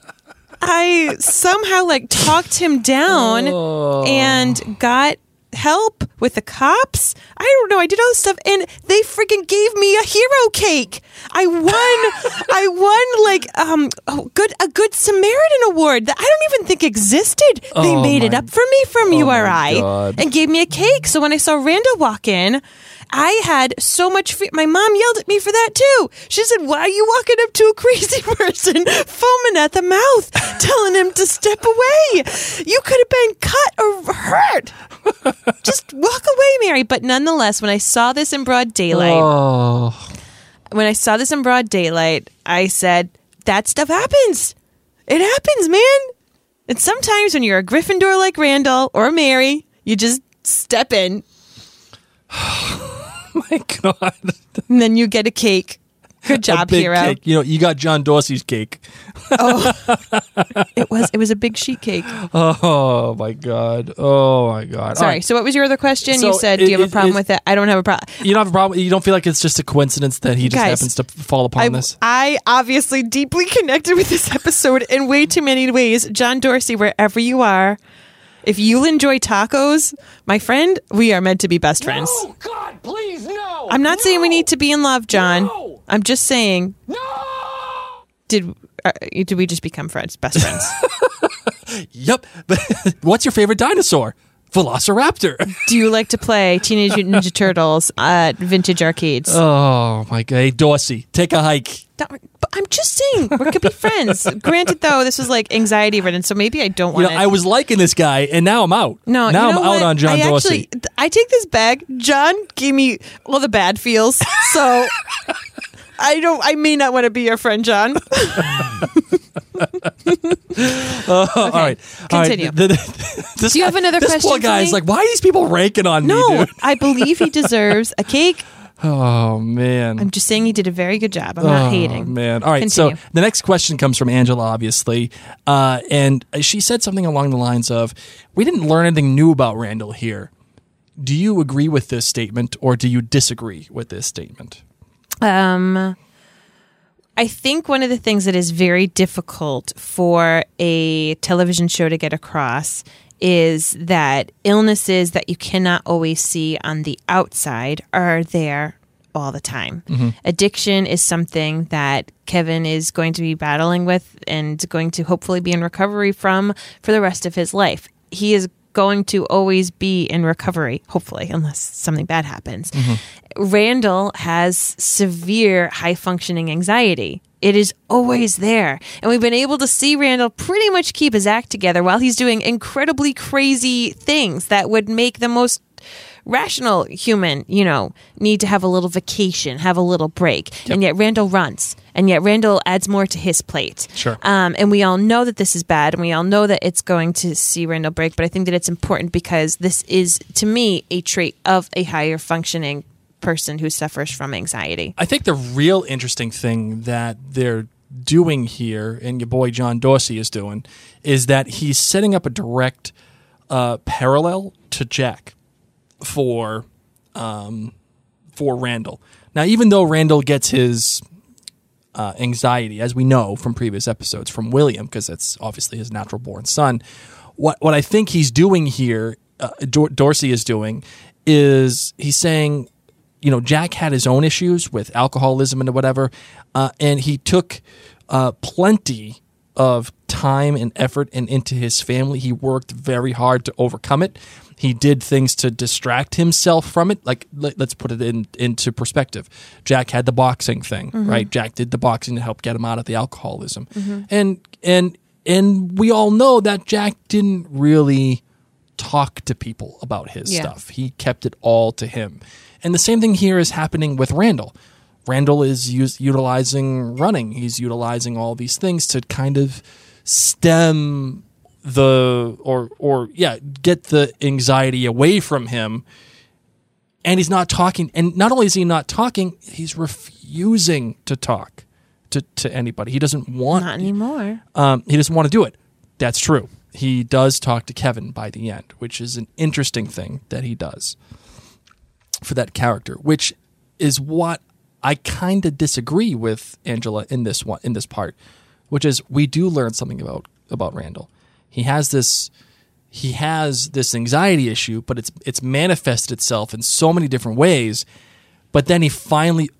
Speaker 1: I somehow like talked him down oh. and got help with the cops. I don't know. I did all this stuff and they freaking gave me a hero cake. I won (laughs) I won like um oh, good a good Samaritan award that I don't even think existed. They
Speaker 2: Oh,
Speaker 1: made it up for me from
Speaker 2: oh,
Speaker 1: URI and gave me a cake. So when I saw Randall walk in, I had so much fear. My mom yelled at me for that too. She said, Why are you walking up to a crazy (laughs) person foaming at the mouth, telling him to step away? You could have been cut or hurt. Just walk away, Mary. But nonetheless, when I saw this in broad daylight,
Speaker 2: Oh,
Speaker 1: when I saw this in broad daylight, I said, that stuff happens. It happens, man. And sometimes when you're a Gryffindor like Randall or Mary, you just step in oh (sighs)
Speaker 2: my God.
Speaker 1: and then you get a cake. Good job,
Speaker 2: big
Speaker 1: hero.
Speaker 2: cake. You know, you got John Dorsey's cake. Oh. (laughs)
Speaker 1: It was it was a big sheet cake.
Speaker 2: Oh my God. Oh my God. All
Speaker 1: Sorry.
Speaker 2: right.
Speaker 1: So what was your other question?
Speaker 2: So
Speaker 1: you said,
Speaker 2: it-
Speaker 1: "Do you have a problem
Speaker 2: it-
Speaker 1: with it?" I don't have a problem.
Speaker 2: You don't have a problem. You don't feel like it's just a coincidence that he just
Speaker 1: Guys,
Speaker 2: happens to fall upon
Speaker 1: I,
Speaker 2: this.
Speaker 1: I obviously deeply (laughs) connected with this episode in way too many ways. John Dorsey, wherever you are, if you'll enjoy tacos, my friend, we are meant to be best friends.
Speaker 7: Oh God, please, no.
Speaker 1: I'm not saying we need to be in love, John.
Speaker 7: No.
Speaker 1: I'm just saying,
Speaker 7: No.
Speaker 1: did uh, did we just become friends, best friends? (laughs)
Speaker 2: Yep. But (laughs) what's your favorite dinosaur? Velociraptor.
Speaker 1: Do you like to play Teenage Mutant Ninja Turtles at vintage arcades?
Speaker 2: oh my God. Hey, Dorsey, take a hike.
Speaker 1: Don't- but I'm just saying we could be friends. Granted, though, this was like anxiety ridden, so maybe I don't
Speaker 2: You
Speaker 1: want
Speaker 2: know,
Speaker 1: to.
Speaker 2: I was liking this guy, and now I'm out.
Speaker 1: No,
Speaker 2: now
Speaker 1: you know
Speaker 2: I'm out on John
Speaker 1: I
Speaker 2: Dorsey.
Speaker 1: Actually, I take this back. John gave me all the bad feels, so (laughs) I don't. I may not want to be your friend, John. (laughs) (laughs)
Speaker 2: All right. All right.
Speaker 1: continue.
Speaker 2: The- the- this
Speaker 1: Do you
Speaker 2: guy-
Speaker 1: have another
Speaker 2: this
Speaker 1: question
Speaker 2: poor
Speaker 1: for
Speaker 2: guy is
Speaker 1: me?
Speaker 2: like, why are these people ranking on me,
Speaker 1: No,
Speaker 2: dude?
Speaker 1: I believe he deserves a cake. (laughs)
Speaker 2: Oh man.
Speaker 1: I'm just saying he did a very good job. I'm not
Speaker 2: Oh,
Speaker 1: hating.
Speaker 2: man. All right. So the next question comes from Angela, obviously. Uh, and she said something along the lines of We didn't learn anything new about Randall here. Do you agree with this statement or do you disagree with this statement?
Speaker 1: Um, I think one of the things that is very difficult for a television show to get across is that illnesses that you cannot always see on the outside are there all the time. Addiction is something that Kevin is going to be battling with and going to hopefully be in recovery from for the rest of his life. He is going to always be in recovery, hopefully, unless something bad happens. Randall has severe high functioning anxiety. It is always there. And we've been able to see Randall pretty much keep his act together while he's doing incredibly crazy things that would make the most rational human, you know, need to have a little vacation, have a little break. And yet Randall runs. And yet Randall adds more to his plate.
Speaker 2: Sure.
Speaker 1: Um, and we all know that this is bad and we all know that it's going to see Randall break. But I think that it's important because this is, to me, a trait of a higher functioning person who suffers from anxiety.
Speaker 2: I think the real interesting thing that they're doing here, and your boy John Dorsey is doing, is that he's setting up a direct uh, parallel to Jack for um, for Randall. Now, even though Randall gets his uh, anxiety, as we know from previous episodes, from William, because that's obviously his natural born son. What what I think he's doing here, uh, Dor- Dorsey is doing, is he's saying, you know, Jack had his own issues with alcoholism and whatever, uh, and he took uh, plenty of time and effort and into his family. He worked very hard to overcome it. He did things to distract himself from it. Like let, us put it in into perspective. Jack had the boxing thing, mm-hmm. right? Jack did the boxing to help get him out of the alcoholism, mm-hmm. and and and we all know that Jack didn't really talk to people about his
Speaker 1: Yeah.
Speaker 2: stuff. He kept it all to him. And the same thing here is happening with Randall. Randall is us- utilizing running. He's utilizing all these things to kind of stem the or or yeah, get the anxiety away from him. And he's not talking and not only is he not talking, he's refusing to talk to, to anybody. He doesn't want
Speaker 1: Not anymore.
Speaker 2: um, he doesn't want to do it. That's true. He does talk to Kevin by the end, which is an interesting thing that he does for that character, which is what I kind of disagree with Angela in this one in this part, which is we do learn something about about Randall. He has this he has this anxiety issue, but it's it's manifested itself in so many different ways. But then he finally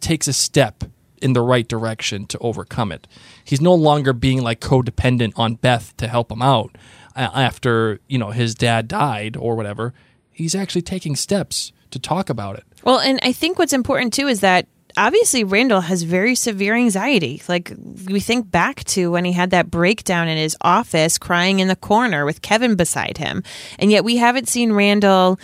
Speaker 2: takes a step in the right direction to overcome it. He's no longer being like codependent on Beth to help him out after you know his dad died or whatever. He's actually taking steps to talk about it.
Speaker 1: Well, and I think what's important too is that obviously Randall has very severe anxiety. Like we think back to when he had that breakdown in his office, crying in the corner with Kevin beside him, and yet we haven't seen Randall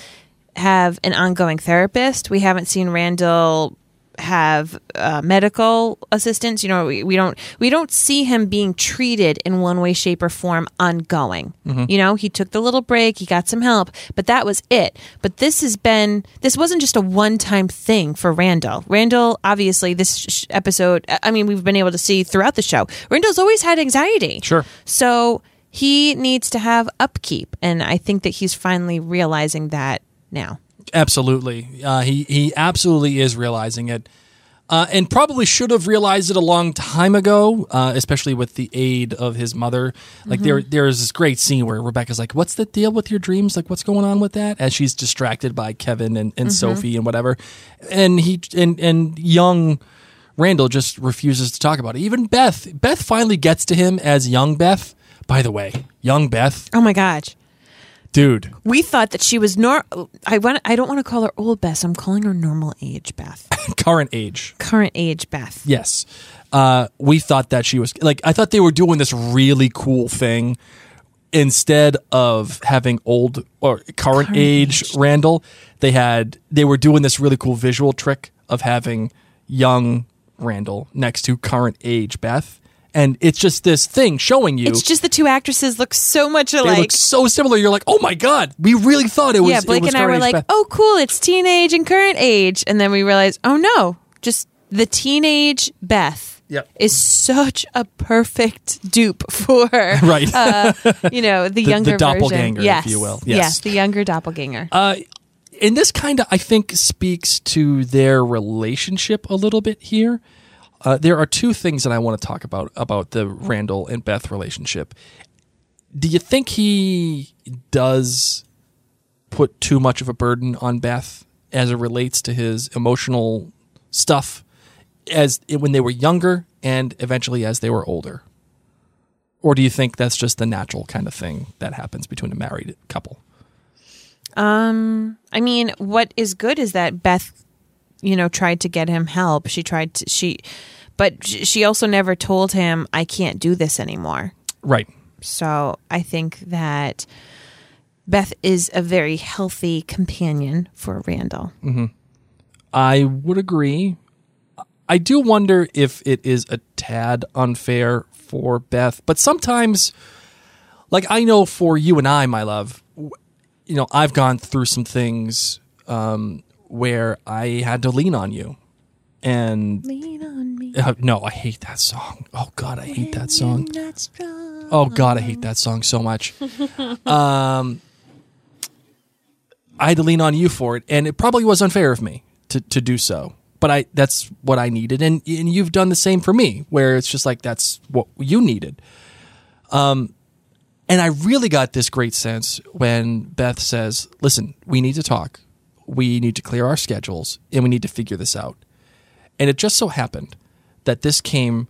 Speaker 1: have an ongoing therapist. We haven't seen Randall have uh, medical assistance. You know, we, we don't we don't see him being treated in one way, shape, or form ongoing. You know, he took the little break, he got some help, but that was it. But this has been this wasn't just a one time thing for Randall. Randall, obviously, this sh- episode. I mean, we've been able to see throughout the show. Randall's always had anxiety.
Speaker 2: Sure.
Speaker 1: So he needs to have upkeep, and I think that he's finally realizing that now.
Speaker 2: Absolutely. Uh, he he absolutely is realizing it. Uh, and probably should have realized it a long time ago, uh, especially with the aid of his mother. Like there, there's this great scene where Rebecca's like, "What's the deal with your dreams? Like, what's going on with that?" As she's distracted by Kevin and, and Sophie and whatever, and he and and young Randall just refuses to talk about it. Even Beth, Beth finally gets to him as young Beth. By the way, young Beth,
Speaker 1: Oh my gosh.
Speaker 2: Dude,
Speaker 1: We thought that she was nor. I want. I don't want to call her old Beth. I'm calling her normal age Beth. (laughs)
Speaker 2: current age.
Speaker 1: Current age Beth.
Speaker 2: Yes. Uh, we thought that she was like, I thought they were doing this really cool thing. Instead of having old or current, age Randall, they had they were doing this really cool visual trick of having young Randall next to current age Beth, and it's just this thing showing you
Speaker 1: It's just the two actresses look so much alike.
Speaker 2: they look so similar. You're like, oh my god, we really thought it was.
Speaker 1: yeah,
Speaker 2: it
Speaker 1: Blake
Speaker 2: was
Speaker 1: and I were like,
Speaker 2: Beth.
Speaker 1: "Oh, cool! It's teenage and current age," and then we realized, "Oh no, just the teenage Beth."
Speaker 2: Yep.
Speaker 1: Is such a perfect dupe for (laughs)
Speaker 2: Right.
Speaker 1: uh, you know the, (laughs) younger
Speaker 2: doppelganger,
Speaker 1: version.
Speaker 2: if
Speaker 1: yes.
Speaker 2: you will.
Speaker 1: Yes,
Speaker 2: Yes.
Speaker 1: the younger doppelganger.
Speaker 2: Uh, and this kind of, I think, speaks to their relationship a little bit here. Uh, there are two things that I want to talk about about the Randall and Beth relationship. Do you think he does put too much of a burden on Beth as it relates to his emotional stuff as when they were younger and eventually as they were older? Or do you think that's just the natural kind of thing that happens between a married couple?
Speaker 1: Um, I mean, what is good is that Beth, you know, tried to get him help. She tried to she, but she also never told him, "I can't do this anymore."
Speaker 2: Right.
Speaker 1: So I think that Beth is a very healthy companion for Randall.
Speaker 2: I would agree. I do wonder if it is a tad unfair for Beth, but sometimes, like I know for you and I, my love, you know, I've gone through some things um, where I had to lean on you, and
Speaker 1: Lean on me.
Speaker 2: uh, no, I hate that song. Oh God, I hate that song. Oh God, I hate that song so much. (laughs) um, I had to lean on you for it, and it probably was unfair of me to, to do so. But I that's what I needed, and and you've done the same for me, where it's just like that's what you needed. Um, and I really got this great sense when Beth says, "Listen, we need to talk. We need to clear our schedules, and we need to figure this out." And it just so happened that this came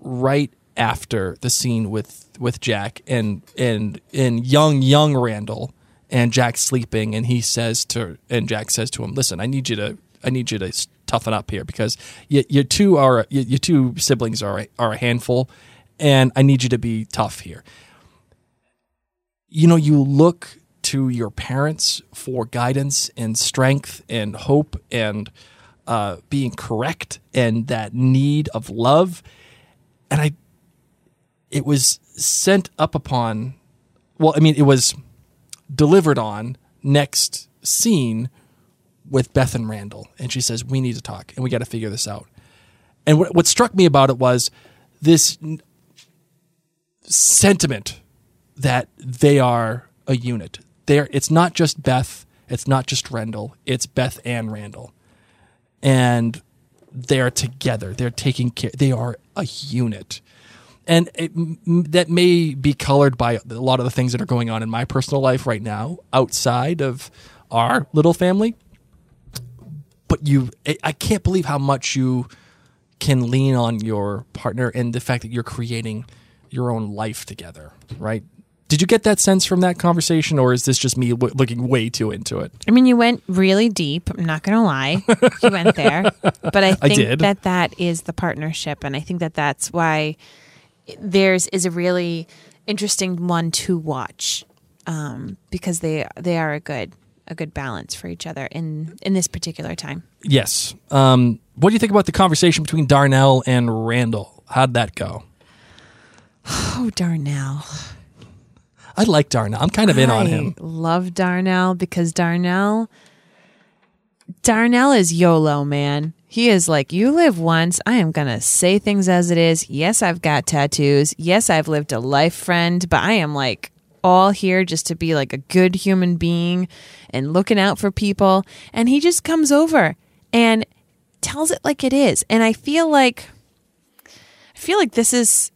Speaker 2: right after the scene with with Jack and and and young young Randall and Jack sleeping and he says to and Jack says to him listen I need you to I need you to toughen up here because you, you two are you, your two siblings are are a handful and I need you to be tough here you know you look to your parents for guidance and strength and hope and uh, being correct and that need of love. And I it was sent up upon well I mean it was delivered on next scene with Beth and Randall. And she says we need to talk and we got to figure this out. And what, what struck me about it was this n- sentiment that they are a unit there it's not just Beth it's not just Randall it's Beth and Randall and they're together. They're taking care. They are a unit, and it, that may be colored by a lot of the things that are going on in my personal life right now, outside of our little family. But you, I can't believe how much you can lean on your partner and the fact that you're creating your own life together, right? Did you get that sense from that conversation, or is this just me w- looking way too into it?
Speaker 1: I mean, you went really deep. I'm not going to lie. You went there. (laughs) But I think
Speaker 2: did.
Speaker 1: that that is the partnership. And I think that that's why theirs is a really interesting one to watch um, because they they are a good a good balance for each other in in this particular time.
Speaker 2: Yes. Um, what do you think about the conversation between Darnell and Randall? How'd that go? (sighs)
Speaker 1: Oh, Darnell.
Speaker 2: I like Darnell. I'm kind of in on
Speaker 1: I
Speaker 2: him.
Speaker 1: love Darnell because Darnell Darnell is YOLO, man. He is like, you live once. I am going to say things as it is. Yes, I've got tattoos. Yes, I've lived a life friend, but I am like all here just to be like a good human being and looking out for people. And he just comes over and tells it like it is. And I feel like I feel like this is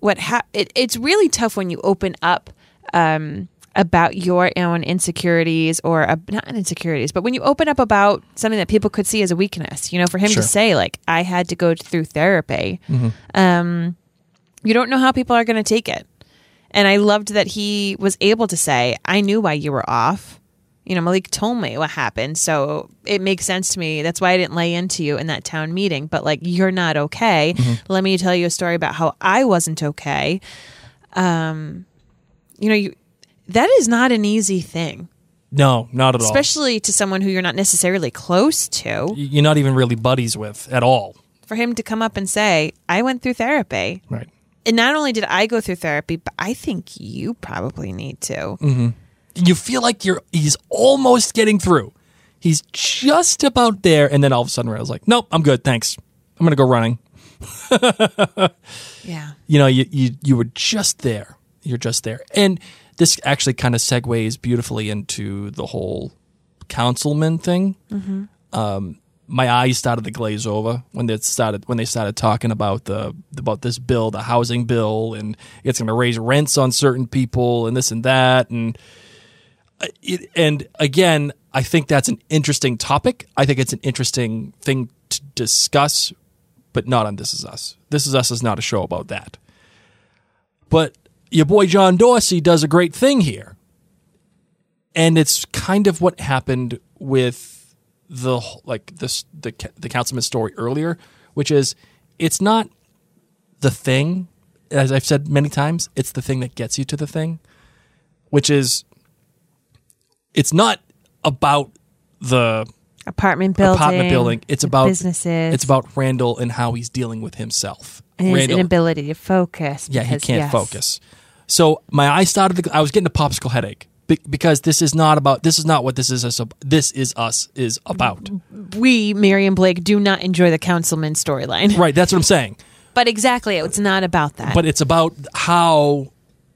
Speaker 1: what ha- it, it's really tough when you open up um, about your own insecurities or uh, not insecurities, but when you open up about something that people could see as a weakness, you know, for him
Speaker 2: Sure.
Speaker 1: to say like, I had to go through therapy. Um, you don't know how people are going to take it. And I loved that he was able to say, I knew why you were off. You know, Malik told me what happened. So it makes sense to me. That's why I didn't lay into you in that town meeting. But like, you're not okay. Let me tell you a story about how I wasn't okay. Um, you know, you, that is not an easy thing,
Speaker 2: No, not at all.
Speaker 1: especially to someone who you're not necessarily close to.
Speaker 2: You're not even really buddies with at all.
Speaker 1: For him to come up and say, I went through therapy.
Speaker 2: Right.
Speaker 1: And not only did I go through therapy, but I think you probably need to. Mm-hmm.
Speaker 2: You feel like you're he's almost getting through. He's just about there, and then all of a sudden I was like, Nope, I'm good, thanks. I'm gonna go running. (laughs)
Speaker 1: Yeah.
Speaker 2: you know you, you you were just there you're just there and this actually kind of segues beautifully into the whole councilman thing um, my eyes started to glaze over when they started when they started talking about the about this bill the housing bill and it's going to raise rents on certain people and this and that and uh, it, and again i think that's an interesting topic i think it's an interesting thing to discuss but not on This Is Us. This Is Us is not a show about that. But your boy John Dorsey does a great thing here. And it's kind of what happened with the like this the the councilman story earlier, which is it's not the thing as I've said many times, it's the thing that gets you to the thing, which is it's not about the
Speaker 1: Apartment building.
Speaker 2: apartment building. It's about
Speaker 1: businesses.
Speaker 2: It's about Randall and how he's dealing with himself.
Speaker 1: and his
Speaker 2: Randall,
Speaker 1: inability to focus.
Speaker 2: yeah, he can't
Speaker 1: yes.
Speaker 2: focus. So my eyes started. To, I was getting a popsicle headache because this is not about. This is not what this is. us- This is us is about.
Speaker 1: We, Mary and Blake, do not enjoy the councilman storyline.
Speaker 2: Right. That's what I'm saying.
Speaker 1: But exactly, it's not about that.
Speaker 2: But it's about how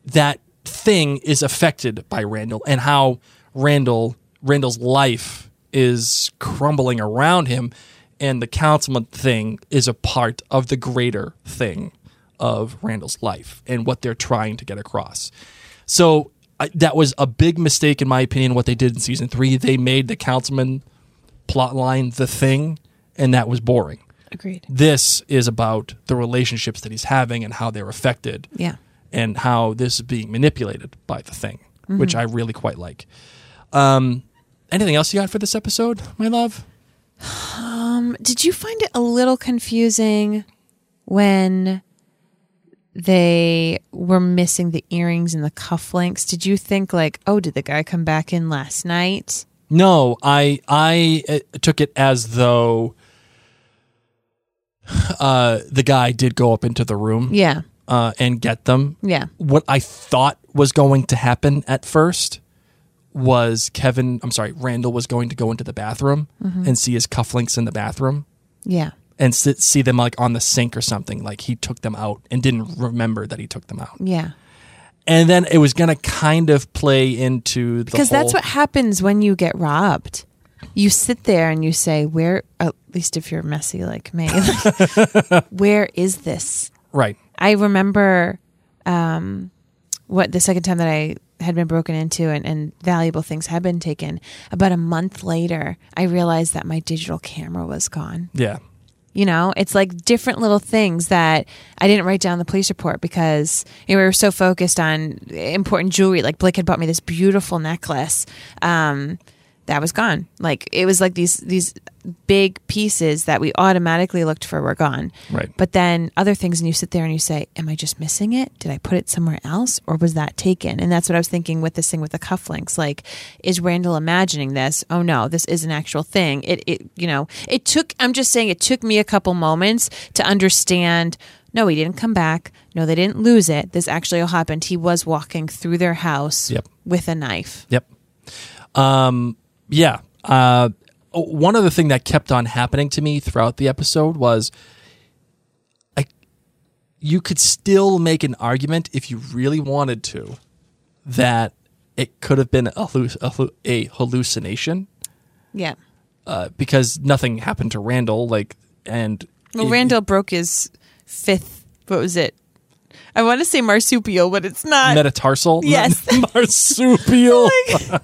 Speaker 2: that thing is affected by Randall and how Randall Randall's life is crumbling around him and the councilman thing is a part of the greater thing of Randall's life and what they're trying to get across. So I, that was a big mistake in my opinion what they did in season 3. They made the councilman plotline the thing and that was boring.
Speaker 1: Agreed.
Speaker 2: This is about the relationships that he's having and how they're affected
Speaker 1: Yeah.
Speaker 2: and how this is being manipulated by the thing, which I really quite like. Um, anything else you got for this episode, my love? (sighs)
Speaker 1: Um, Did you find it a little confusing when they were missing the earrings and the cufflinks? Did you think like, oh, did the guy come back in last night?
Speaker 2: No, I I uh, took it as though uh, the guy did go up into the room
Speaker 1: Yeah.
Speaker 2: uh, and get them.
Speaker 1: Yeah.
Speaker 2: What I thought was going to happen at first was Kevin. I'm sorry, Randall was going to go into the bathroom and see his cufflinks in the bathroom.
Speaker 1: Yeah.
Speaker 2: And sit, see them like on the sink or something. Like he took them out and didn't remember that he took them out.
Speaker 1: Yeah.
Speaker 2: And then it was going to kind of play into the
Speaker 1: Because that's what happens when you get robbed. You sit there and you say, where, at least if you're messy like me, (laughs) where is this?
Speaker 2: right.
Speaker 1: I remember um, what the second time that I had been broken into and, and valuable things had been taken. About a month later, I realized that my digital camera was gone.
Speaker 2: Yeah.
Speaker 1: You know, it's like different little things that I didn't write down the police report because you know, we were so focused on important jewelry. Like Blake had bought me this beautiful necklace. Um, that was gone. Like it was like these these big pieces that we automatically looked for were gone.
Speaker 2: Right.
Speaker 1: But then other things, and you sit there and you say, "Am I just missing it? Did I put it somewhere else, or was that taken?" And that's what I was thinking with this thing with the cufflinks. Like, is Randall imagining this? Oh no, this is an actual thing. It, it, you know, it took. I'm just saying, it took me a couple moments to understand. No, he didn't come back. No, they didn't lose it. This actually all happened. He was walking through their house
Speaker 2: Yep.
Speaker 1: with a knife.
Speaker 2: Yep. Um, yeah. Uh, one other thing that kept on happening to me throughout the episode was I you could still make an argument if you really wanted to that it could have been a, a a hallucination
Speaker 1: Yeah.
Speaker 2: uh, because nothing happened to Randall like and
Speaker 1: Well,
Speaker 2: it-
Speaker 1: Randall broke his fifth. What was it? I want to say marsupial, but it's not.
Speaker 2: metatarsal
Speaker 1: Yes. (laughs)
Speaker 2: marsupial (laughs)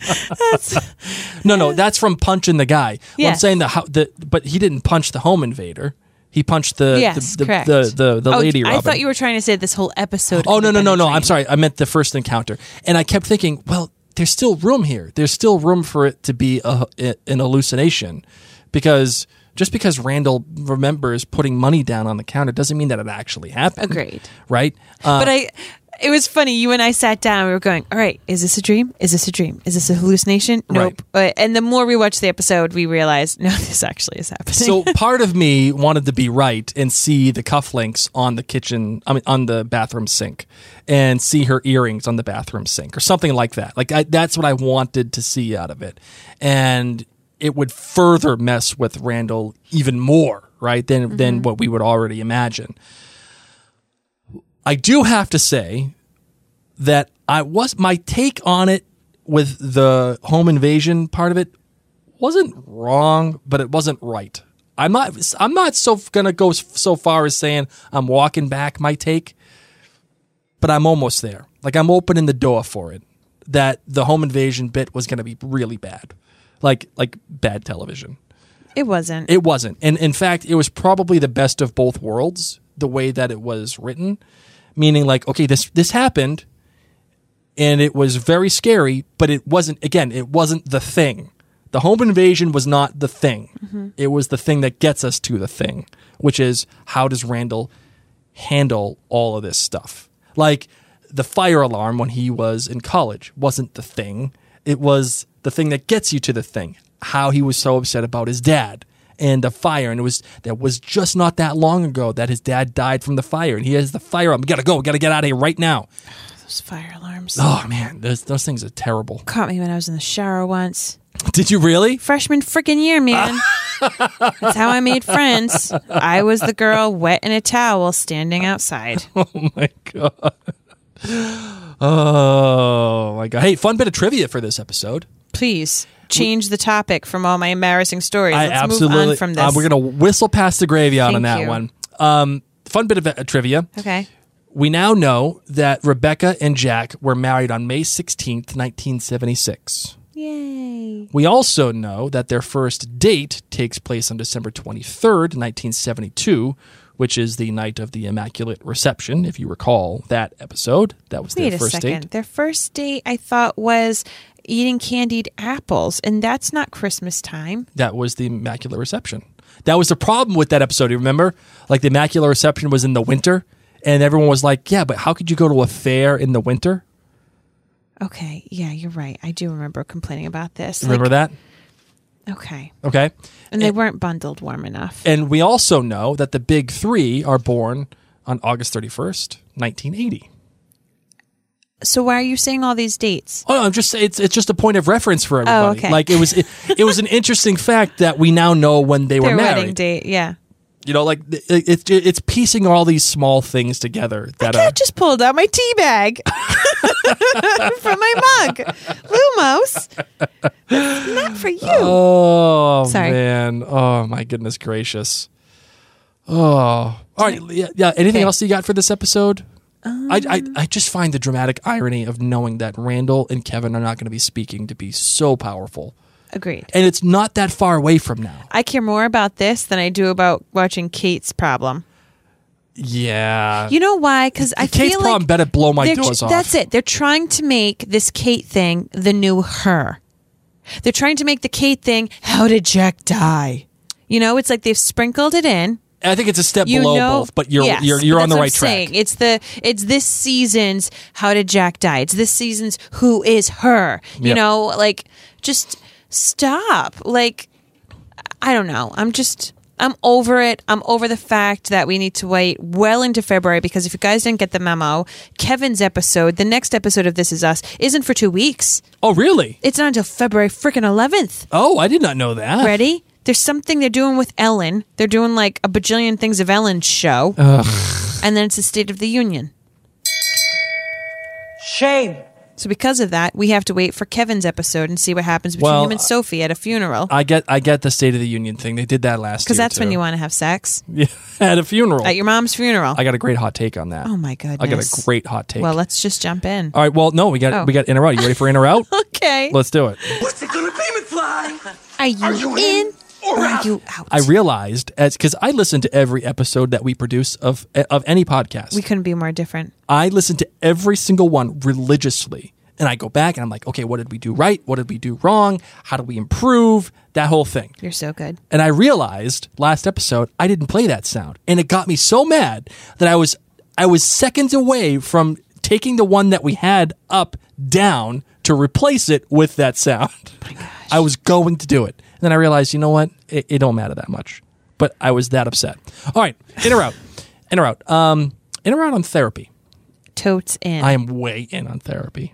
Speaker 2: (laughs) no no that's from punching the guy well, i'm
Speaker 1: Yes.
Speaker 2: saying the, the but he didn't punch the home invader he punched the
Speaker 1: yes,
Speaker 2: the, the,
Speaker 1: correct.
Speaker 2: the, the, the
Speaker 1: oh,
Speaker 2: lady
Speaker 1: I thought you were trying to say this whole episode.
Speaker 2: oh no no no no i'm sorry i meant the first encounter and i kept thinking well there's still room here there's still room for it to be a, an hallucination because just because Randall remembers putting money down on the counter doesn't mean that it actually happened.
Speaker 1: Agreed.
Speaker 2: Right? Uh,
Speaker 1: But I, it was funny. You and I sat down. We were going, "All right, is this a dream? Is this a dream? Is this a hallucination? Nope." But and the more we watched the episode, we realized, (laughs) no, this actually is happening.
Speaker 2: so (laughs) part of me wanted to be right and see the cufflinks on the kitchen, I mean, on the bathroom sink, and see her earrings on the bathroom sink, or something like that. Like I, that's what I wanted to see out of it, and it would further mess with Randall even more, right? Than than mm-hmm. what we would already imagine. I do have to say that I was my take on it with the home invasion part of it wasn't wrong, but it wasn't right. I'm not. I'm not so gonna go so far as saying I'm walking back my take, but I'm almost there. Like I'm opening the door for it. That the home invasion bit was gonna be really bad, like like bad television.
Speaker 1: it wasn't.
Speaker 2: It wasn't, and in fact, it was probably the best of both worlds. The way that it was written, meaning like, okay, this this happened, and it was very scary, but it wasn't. Again, it wasn't the thing. The home invasion was not the thing. Mm-hmm. It was the thing that gets us to the thing, which is how does Randall handle all of this stuff? Like the fire alarm when he was in college wasn't the thing. It was the thing that gets you to the thing. How he was so upset about his dad and the fire, and it was that was just not that long ago that his dad died from the fire, and he has the fire alarm. We gotta go. We gotta get out of here right now.
Speaker 1: Those fire alarms
Speaker 2: Oh man, those those things are terrible.
Speaker 1: caught me when I was in the shower once.
Speaker 2: Did you really?
Speaker 1: Freshman freaking year, man. (laughs) That's how I made friends. I was the girl wet in a towel standing outside. (laughs)
Speaker 2: Oh my god. Oh my god. Hey, fun bit of trivia for this episode.
Speaker 1: Please change the topic from all my embarrassing stories.
Speaker 2: I
Speaker 1: Let's
Speaker 2: absolutely.
Speaker 1: move on from this.
Speaker 2: uh, we're gonna whistle past the graveyard on that
Speaker 1: you.
Speaker 2: one. Um, fun bit of uh, trivia.
Speaker 1: okay.
Speaker 2: We now know that Rebecca and Jack were married on May sixteenth, nineteen seventy six.
Speaker 1: Yay.
Speaker 2: We also know that their first date takes place on December 23rd, 1972, which is the night of the Immaculate Reception, if you recall that episode. That was
Speaker 1: Wait
Speaker 2: their first
Speaker 1: second.
Speaker 2: date.
Speaker 1: Their first date, I thought, was eating candied apples, and that's not Christmas time.
Speaker 2: That was the Immaculate Reception. That was the problem with that episode. You remember? Like the Immaculate Reception was in the winter, and everyone was like, yeah, but how could you go to a fair in the winter?
Speaker 1: Okay. Yeah, you're right. I do remember complaining about this.
Speaker 2: Remember
Speaker 1: Like,
Speaker 2: that?
Speaker 1: Okay.
Speaker 2: Okay.
Speaker 1: And they weren't bundled warm enough.
Speaker 2: And we also know that the big three are born on August 31st, 1980.
Speaker 1: so why are you saying all these dates?
Speaker 2: Oh, no, I'm just it's it's just a point of reference for oh, everybody.
Speaker 1: Oh, okay.
Speaker 2: Like it was it, it was an interesting fact that we now know when they (laughs) were
Speaker 1: Their
Speaker 2: married.
Speaker 1: wedding date. Yeah.
Speaker 2: You know, like it's it's piecing all these small things together that uh,
Speaker 1: I
Speaker 2: are
Speaker 1: just pulled out my tea bag (laughs) from my mug. Lumos. That's not for you.
Speaker 2: Oh
Speaker 1: Sorry.
Speaker 2: man! Oh my goodness gracious! Oh, all right. Yeah. yeah. Anything
Speaker 1: Okay.
Speaker 2: else you got for this episode? I, I um. I just find the dramatic irony of knowing that Randall and Kevin are not going to be speaking to be so powerful.
Speaker 1: Agreed.
Speaker 2: and it's not that far away from now.
Speaker 1: I care more about this than I do about watching Kate's problem.
Speaker 2: Yeah,
Speaker 1: You know why? Because I
Speaker 2: Kate's
Speaker 1: feel
Speaker 2: problem
Speaker 1: like
Speaker 2: better blow my doors off.
Speaker 1: That's it. They're trying to make this Kate thing the new her. They're trying to make the Kate thing. How did Jack die? You know, it's like they've sprinkled it in.
Speaker 2: I think it's a step
Speaker 1: You
Speaker 2: below
Speaker 1: know,
Speaker 2: both, but you're
Speaker 1: Yes,
Speaker 2: you're you're on the right track.
Speaker 1: saying. It's the it's this season's How did Jack die? It's this season's Who is her? You
Speaker 2: Yep.
Speaker 1: know, like just stop. Like I don't know. I'm just I'm over it. I'm over the fact that we need to wait well into February because if you guys didn't get the memo, Kevin's episode, the next episode of This Is Us, isn't for two weeks.
Speaker 2: Oh, really?
Speaker 1: It's not until February freaking 11th.
Speaker 2: Oh, I did not know that.
Speaker 1: Ready? There's something they're doing with Ellen. They're doing like a bajillion things of Ellen's show. And then it's the State of the Union.
Speaker 8: Shame.
Speaker 1: So because of that, we have to wait for Kevin's episode and see what happens between
Speaker 2: Well,
Speaker 1: him and Sophie at a funeral.
Speaker 2: I get I get the State of the Union thing. They did that last
Speaker 1: Because
Speaker 2: year.
Speaker 1: that's when you want to have sex (laughs)
Speaker 2: Yeah, at a funeral.
Speaker 1: at your mom's funeral.
Speaker 2: I got a great hot take on that.
Speaker 1: oh my goodness.
Speaker 2: I got a great hot take.
Speaker 1: Well, let's just jump in.
Speaker 2: All right. Well, no, we got
Speaker 1: Oh.
Speaker 2: we got in or out. You ready for in or out? (laughs)
Speaker 1: Okay.
Speaker 2: Let's do it.
Speaker 5: What's it gonna be, McFly?
Speaker 1: Are you,
Speaker 5: you
Speaker 1: in
Speaker 5: in or
Speaker 1: or are
Speaker 5: out?
Speaker 1: you out?
Speaker 2: I realized as because I listen to every episode that we produce of of any podcast.
Speaker 1: we couldn't be more different.
Speaker 2: I listen to every single one religiously. And I go back and I'm like, okay, what did we do right? What did we do wrong? How do we improve? That whole thing.
Speaker 1: You're so good.
Speaker 2: And I realized last episode I didn't play that sound. And it got me so mad that I was I was seconds away from taking the one that we had up down to replace it with that sound. I was going to do it. And then I realized, you know what? It, it don't matter that much. But I was that upset. All right, in or out. In or out. Um, in or out on therapy.
Speaker 1: Totes in.
Speaker 2: I am way in on therapy.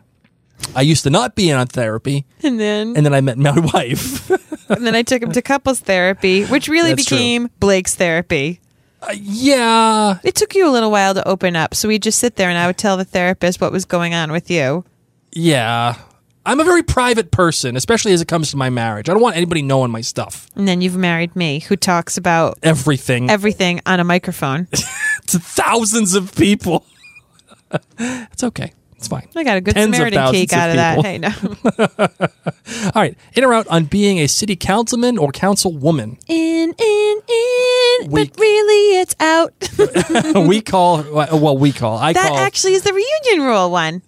Speaker 2: I used to not be in on therapy, (laughs)
Speaker 1: and then
Speaker 2: and then I met my (laughs) wife.
Speaker 1: and then I took him to couples therapy, which really
Speaker 2: That's true.
Speaker 1: became Blake's therapy.
Speaker 2: yeah,
Speaker 1: It took you a little while to open up, so we'd just sit there and I would tell the therapist what was going on with you.
Speaker 2: Yeah. I'm a very private person, especially as it comes to my marriage. I don't want anybody knowing my stuff.
Speaker 1: And then you've married me, who talks about
Speaker 2: Everything
Speaker 1: everything on a microphone. (laughs)
Speaker 2: to thousands of people. (laughs) it's okay. It's fine.
Speaker 1: I got a good
Speaker 2: Tens
Speaker 1: Samaritan
Speaker 2: thousands
Speaker 1: cake out of that. Hey, no. (laughs)
Speaker 2: All right. In or out on being a city councilman or councilwoman.
Speaker 1: in, in, in,
Speaker 2: We-
Speaker 1: but really it's out.
Speaker 2: we call, well, we call. I
Speaker 1: that
Speaker 2: call.
Speaker 1: actually is the reunion rule one.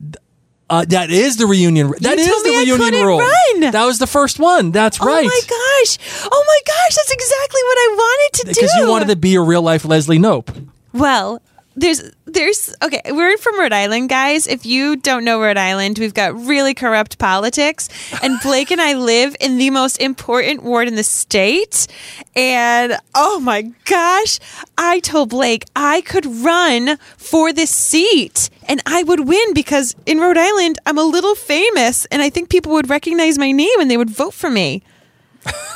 Speaker 2: Uh, that is the reunion. That is
Speaker 1: told
Speaker 2: the reunion rule.
Speaker 1: run.
Speaker 2: That was the first one. That's right.
Speaker 1: Oh my gosh. Oh my gosh, that's exactly what I wanted to do.
Speaker 2: Because you wanted to be a real life Leslie Knope.
Speaker 1: Well, there's there's okay, we're from Rhode Island, guys. If you don't know Rhode Island, we've got really corrupt politics. And Blake and I (laughs) live in the most important ward in the state. And oh my gosh, I told Blake I could run for this seat and I would win because in Rhode Island I'm a little famous and I think people would recognize my name and they would vote for me.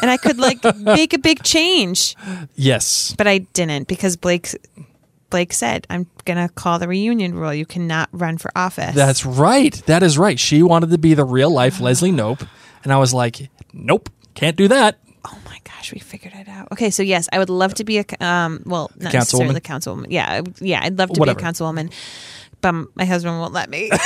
Speaker 1: And I could like (laughs) make a big change
Speaker 2: Yes.
Speaker 1: but I didn't because Blake Blake said I'm gonna call the reunion rule. You cannot run for office.
Speaker 2: That's right. That is right. She wanted to be the real life (gasps) Leslie Knope. And I was like, nope, can't do that.
Speaker 1: oh my gosh, we figured it out. Okay, so yes, I would love to be a um. Well, not necessarily
Speaker 2: councilwoman?
Speaker 1: a councilwoman. Yeah, I- yeah, I'd love to
Speaker 2: Whatever.
Speaker 1: be a councilwoman, but my husband won't let me. (laughs) (laughs)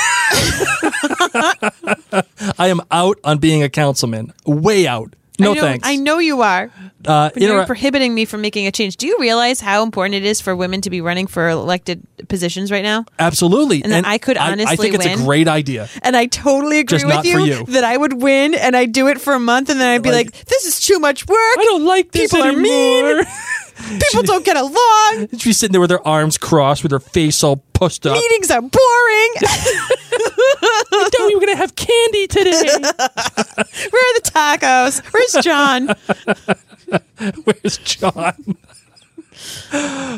Speaker 2: I am out on being a councilman. Way out. No
Speaker 1: I know,
Speaker 2: thanks.
Speaker 1: I know you are.
Speaker 2: Uh,
Speaker 1: But
Speaker 2: in
Speaker 1: you're prohibiting me from making a change. Do you realize how important it is for women to be running for elected positions right now?
Speaker 2: absolutely.
Speaker 1: And that I could honestly
Speaker 2: I
Speaker 1: honestly
Speaker 2: think it's
Speaker 1: win.
Speaker 2: a great idea.
Speaker 1: And I totally agree
Speaker 2: Just
Speaker 1: with you,
Speaker 2: you.
Speaker 1: that I would win and I'd do it for a month and then I'd be
Speaker 2: Like-
Speaker 1: like, this is too much work.
Speaker 2: I don't like this
Speaker 1: People are mean. (laughs) People don't get along. (laughs)
Speaker 2: She's sitting there with her arms crossed, with her face all pushed up.
Speaker 1: Meetings are boring.
Speaker 2: Thought we were gonna have candy today. (laughs)
Speaker 1: Where are the tacos? Where's John? (laughs)
Speaker 2: Where's John?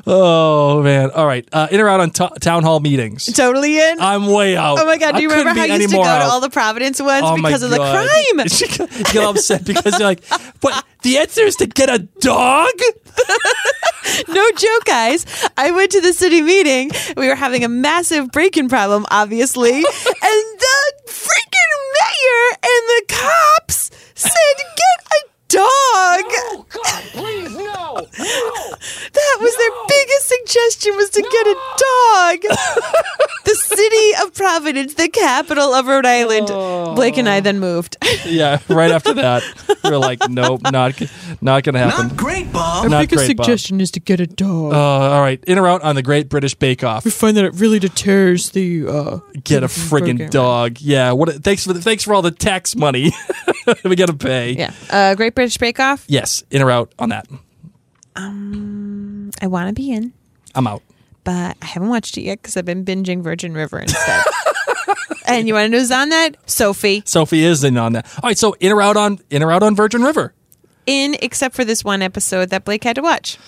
Speaker 2: Oh man! All right, uh, in or out on t- town hall meetings.
Speaker 1: Totally in.
Speaker 2: I'm way out.
Speaker 1: oh my god! Do you
Speaker 2: couldn't
Speaker 1: remember how you used to go
Speaker 2: more
Speaker 1: to all the Providence ones
Speaker 2: Oh
Speaker 1: because of the crime? (laughs)
Speaker 2: She get upset because they're like, "What? The answer is to get a dog." (laughs)
Speaker 1: No joke, guys. I went to the city meeting. We were having a massive break-in problem, obviously, (laughs) and the freaking mayor and the cops said, "Get a dog."
Speaker 7: Oh, God, please, no. (laughs) No.
Speaker 1: That was their biggest suggestion was to get a dog. (laughs) the city of of Providence, the capital of Rhode Island. Blake and I then moved.
Speaker 2: yeah, right after that, (laughs) we are like, nope, not not gonna happen.
Speaker 5: Not great, Bob.
Speaker 2: Not great, Bob.
Speaker 1: is to get a dog.
Speaker 2: Uh, all right, in or out on the Great British Bake Off.
Speaker 1: We find that it really deters the uh,
Speaker 2: Get a friggin' dog. Yeah. What? Thanks for the, thanks for all the tax money we gotta pay.
Speaker 1: Yeah. Uh, Great British Bake Off.
Speaker 2: Yes, in or out on that.
Speaker 1: Um, I want to be in,
Speaker 2: I'm out.
Speaker 1: but I haven't watched it yet because I've been binging Virgin River instead. (laughs) and you want to know who's on that? Sophie.
Speaker 2: Sophie is in on that. All right, so in or out on in or out on Virgin River.
Speaker 1: In, except for this one episode that Blake had to watch.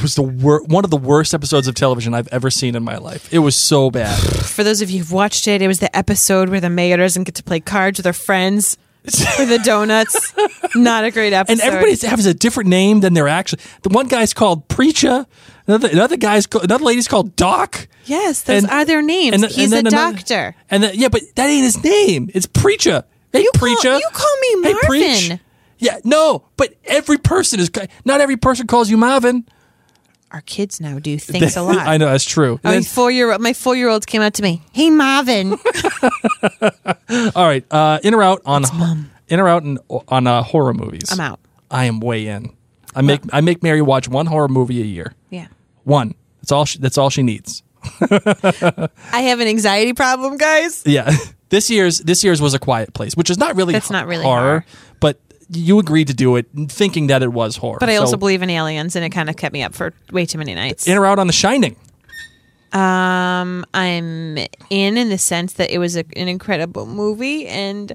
Speaker 2: was the wor- one of the worst episodes of television I've ever seen in my life. It was so bad. (sighs)
Speaker 1: For those of you who've watched it, it was the episode where the mayor doesn't get to play cards with her friends for the donuts. Not a great episode.
Speaker 2: and everybody has a different name than they're actually. The one guy's called Preacher. Another another guy's called, another lady's called Doc.
Speaker 1: Yes, those
Speaker 2: And-
Speaker 1: are their names.
Speaker 2: and
Speaker 1: He's
Speaker 2: and
Speaker 1: a
Speaker 2: another-
Speaker 1: doctor.
Speaker 2: And then, yeah, but that ain't his name. It's Preacher. Hey,
Speaker 1: You call-
Speaker 2: Preacher.
Speaker 1: you call me
Speaker 2: Hey, preach.
Speaker 1: Marvin.
Speaker 2: Yeah, no, but every person is. Not every person calls you Marvin.
Speaker 1: Our kids now do (laughs) things a lot.
Speaker 2: I know that's true.
Speaker 1: I mean, four year my four year olds came up to me. Hey, Marvin. (laughs) (laughs)
Speaker 2: all right, uh, in or out on in or out in, on uh, horror movies.
Speaker 1: I'm out.
Speaker 2: I am way in. I make I make Mary watch one horror movie a year.
Speaker 1: Yeah.
Speaker 2: One. That's all. She, that's all she needs.
Speaker 1: I have an anxiety problem, guys.
Speaker 2: Yeah. This year's this year's was a quiet place, which is not really
Speaker 1: That's not really
Speaker 2: horror,
Speaker 1: horror.
Speaker 2: You agreed to do it thinking that it was horror.
Speaker 1: But I also
Speaker 2: So,
Speaker 1: believe in aliens, and it kind of kept me up for way too many nights.
Speaker 2: in or out on The Shining.
Speaker 1: Um, I'm in in the sense that it was a, an incredible movie, and